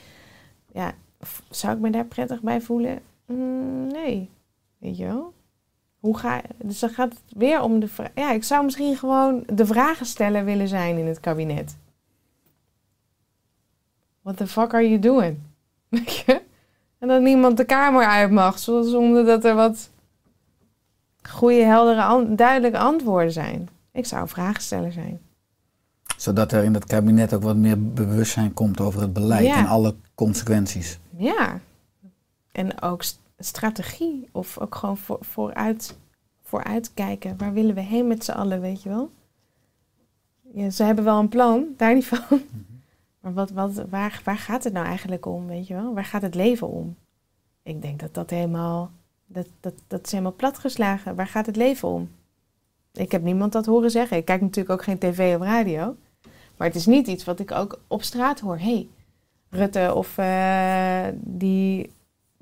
ja, zou ik me daar prettig bij voelen? Mm, nee. Weet je wel? Hoe ga Dus dan gaat het weer om de vraag. Ja, ik zou misschien gewoon de vragensteller willen zijn in het kabinet. What the fuck are you doing? [laughs] En dat niemand de kamer uit mag, zo- zonder dat er wat goede, heldere, duidelijke antwoorden zijn. Ik zou een vragensteller zijn. Zodat er in het kabinet ook wat meer bewustzijn komt over het beleid Ja. en alle consequenties. Ja. En ook strategie. Of ook gewoon voor, vooruit, vooruitkijken. Waar willen we heen met z'n allen, weet je wel? Ja, ze hebben wel een plan, daar niet van. Maar wat, wat, waar, waar gaat het nou eigenlijk om, weet je wel? Waar gaat het leven om? Ik denk dat dat helemaal... Dat, dat, dat is helemaal platgeslagen. Waar gaat het leven om? Ik heb niemand dat horen zeggen. Ik kijk natuurlijk ook geen tv of radio. Maar het is niet iets wat ik ook op straat hoor. hey, Rutte of eh, die,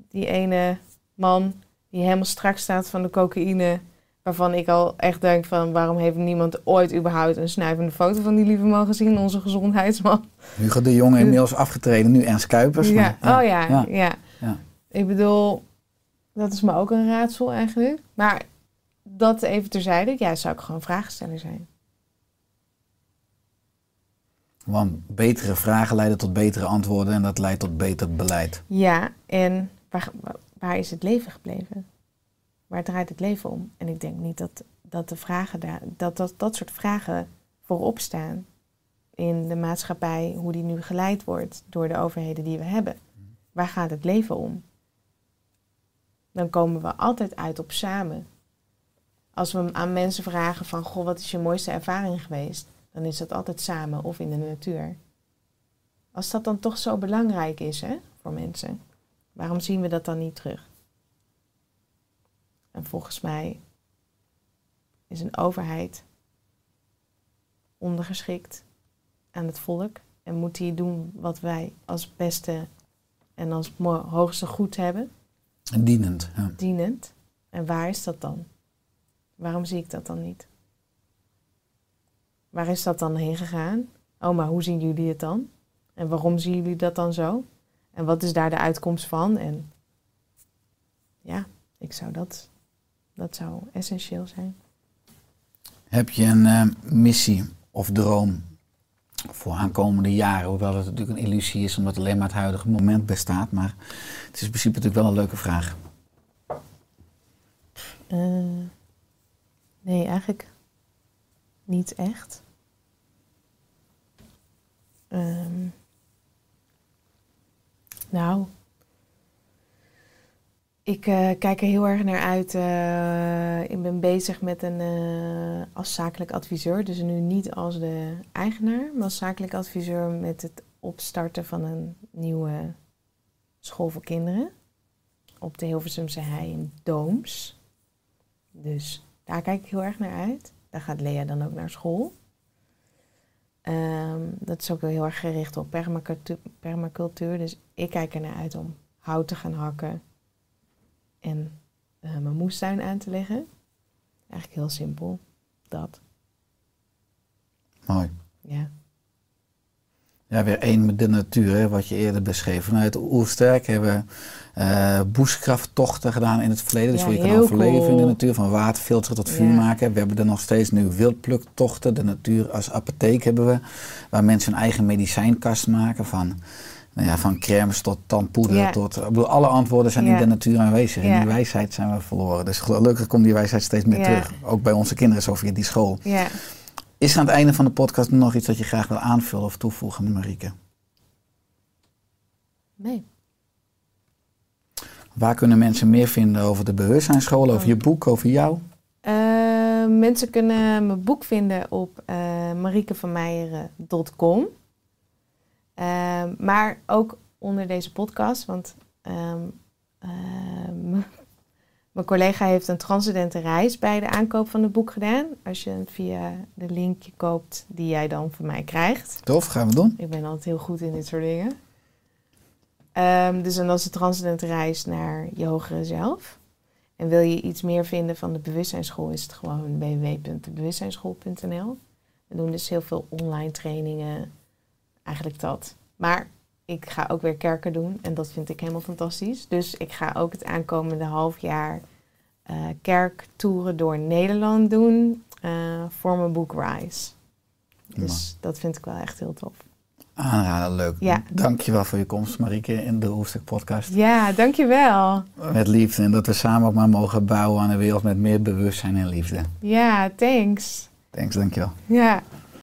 die ene man die helemaal strak staat van de cocaïne. Waarvan ik al echt denk van waarom heeft niemand ooit überhaupt een snuivende foto van die lieve man gezien, onze gezondheidsman. Hugo de Jonge [laughs] inmiddels afgetreden, nu Ernst Kuipers. Ja. maar- Oh ja, ja. ja. Ja. Ik bedoel, dat is me ook een raadsel eigenlijk. Maar dat even terzijde, ja, zou ik gewoon vragensteller zijn. Want betere vragen leiden tot betere antwoorden en dat leidt tot beter beleid. Ja, en waar, waar is het leven gebleven? Waar draait het leven om? En ik denk niet dat, dat, de vragen daar, dat, dat dat soort vragen voorop staan in de maatschappij, hoe die nu geleid wordt door de overheden die we hebben. Waar gaat het leven om? Dan komen we altijd uit op samen. Als we aan mensen vragen van, goh, wat is je mooiste ervaring geweest? Dan is dat altijd samen of in de natuur. Als dat dan toch zo belangrijk is hè, voor mensen, waarom zien we dat dan niet terug? En volgens mij is een overheid ondergeschikt aan het volk en moet die doen wat wij als beste en als hoogste goed hebben, Dienend. Ja. dienend. En waar is dat dan? Waarom zie ik dat dan niet? Waar is dat dan heen gegaan? Oh, maar hoe zien jullie het dan? En waarom zien jullie dat dan zo? En wat is daar de uitkomst van? En ja, ik zou dat, dat zou essentieel zijn. Heb je een eh, missie of droom voor aankomende jaren? Hoewel het natuurlijk een illusie is, omdat alleen maar het huidige moment bestaat. Maar het is in principe natuurlijk wel een leuke vraag. Eh, nee, eigenlijk niet echt. Ehm, nou, ik eh, kijk er heel erg naar uit. eh, ik ben bezig met een eh, als zakelijk adviseur, dus nu niet als de eigenaar, maar als zakelijk adviseur met het opstarten van een nieuwe school voor kinderen op de Hilversumse Hei in Dooms. Dus daar kijk ik heel erg naar uit. Daar gaat Lea dan ook naar school. Ehm, dat is ook wel heel erg gericht op permacultuur, permacultuur. Dus ik kijk er naar uit om hout te gaan hakken en eh, mijn moestuin aan te leggen. Eigenlijk heel simpel. Dat. Mooi. Ja. Ja, weer één met de natuur, hè, wat je eerder beschreef. Vanuit Oersterk hebben we bushcrafttochten gedaan in het verleden. Dus Ja, je kan overleven in de cool. natuur, van waterfilteren tot vuur Ja. maken. We hebben er nog steeds nu wildpluktochten. De natuur als apotheek hebben we. Waar mensen hun eigen medicijnkast maken. Van, nou ja, van crèmes tot tandpoeder. Ja. Tot, ik bedoel, alle antwoorden zijn in de natuur aanwezig. En die wijsheid zijn we verloren. Dus gelukkig komt die wijsheid steeds meer terug. Ook bij onze kinderen, zo via die school. Ja. Is er aan het einde van de podcast nog iets dat je graag wil aanvullen of toevoegen, Marieke? Nee. Waar kunnen mensen meer vinden over de bewustzijnsschool, over Oh. je boek, over jou? Eh, mensen kunnen mijn boek vinden op uh, mariekevanmeijeren.com. Maar ook onder deze podcast, want ehm, mijn collega heeft een transcendente reis bij de aankoop van het boek gedaan. Als je het via de link koopt die jij dan van mij krijgt. Tof, gaan we doen. Ik ben altijd heel goed in dit soort dingen. Ehm, dus dat is de transcendente reis naar je hogere zelf. En wil je iets meer vinden van de bewustzijnsschool, is het gewoon www.bewustzijnsschool.nl. We doen dus heel veel online trainingen, eigenlijk dat. Maar ik ga ook weer kerken doen en dat vind ik helemaal fantastisch. Dus ik ga ook het aankomende half jaar eh kerktoeren door Nederland doen eh, voor mijn boek Rise. Dus dat vind ik wel echt heel tof. Aanraden, leuk. Ja. Dankjewel voor je komst, Marieke, in de Hoefstuk podcast. Ja, dankjewel. Met liefde en dat we samen ook maar mogen bouwen aan een wereld met meer bewustzijn en liefde. Ja, thanks. Thanks, dankjewel. Ja.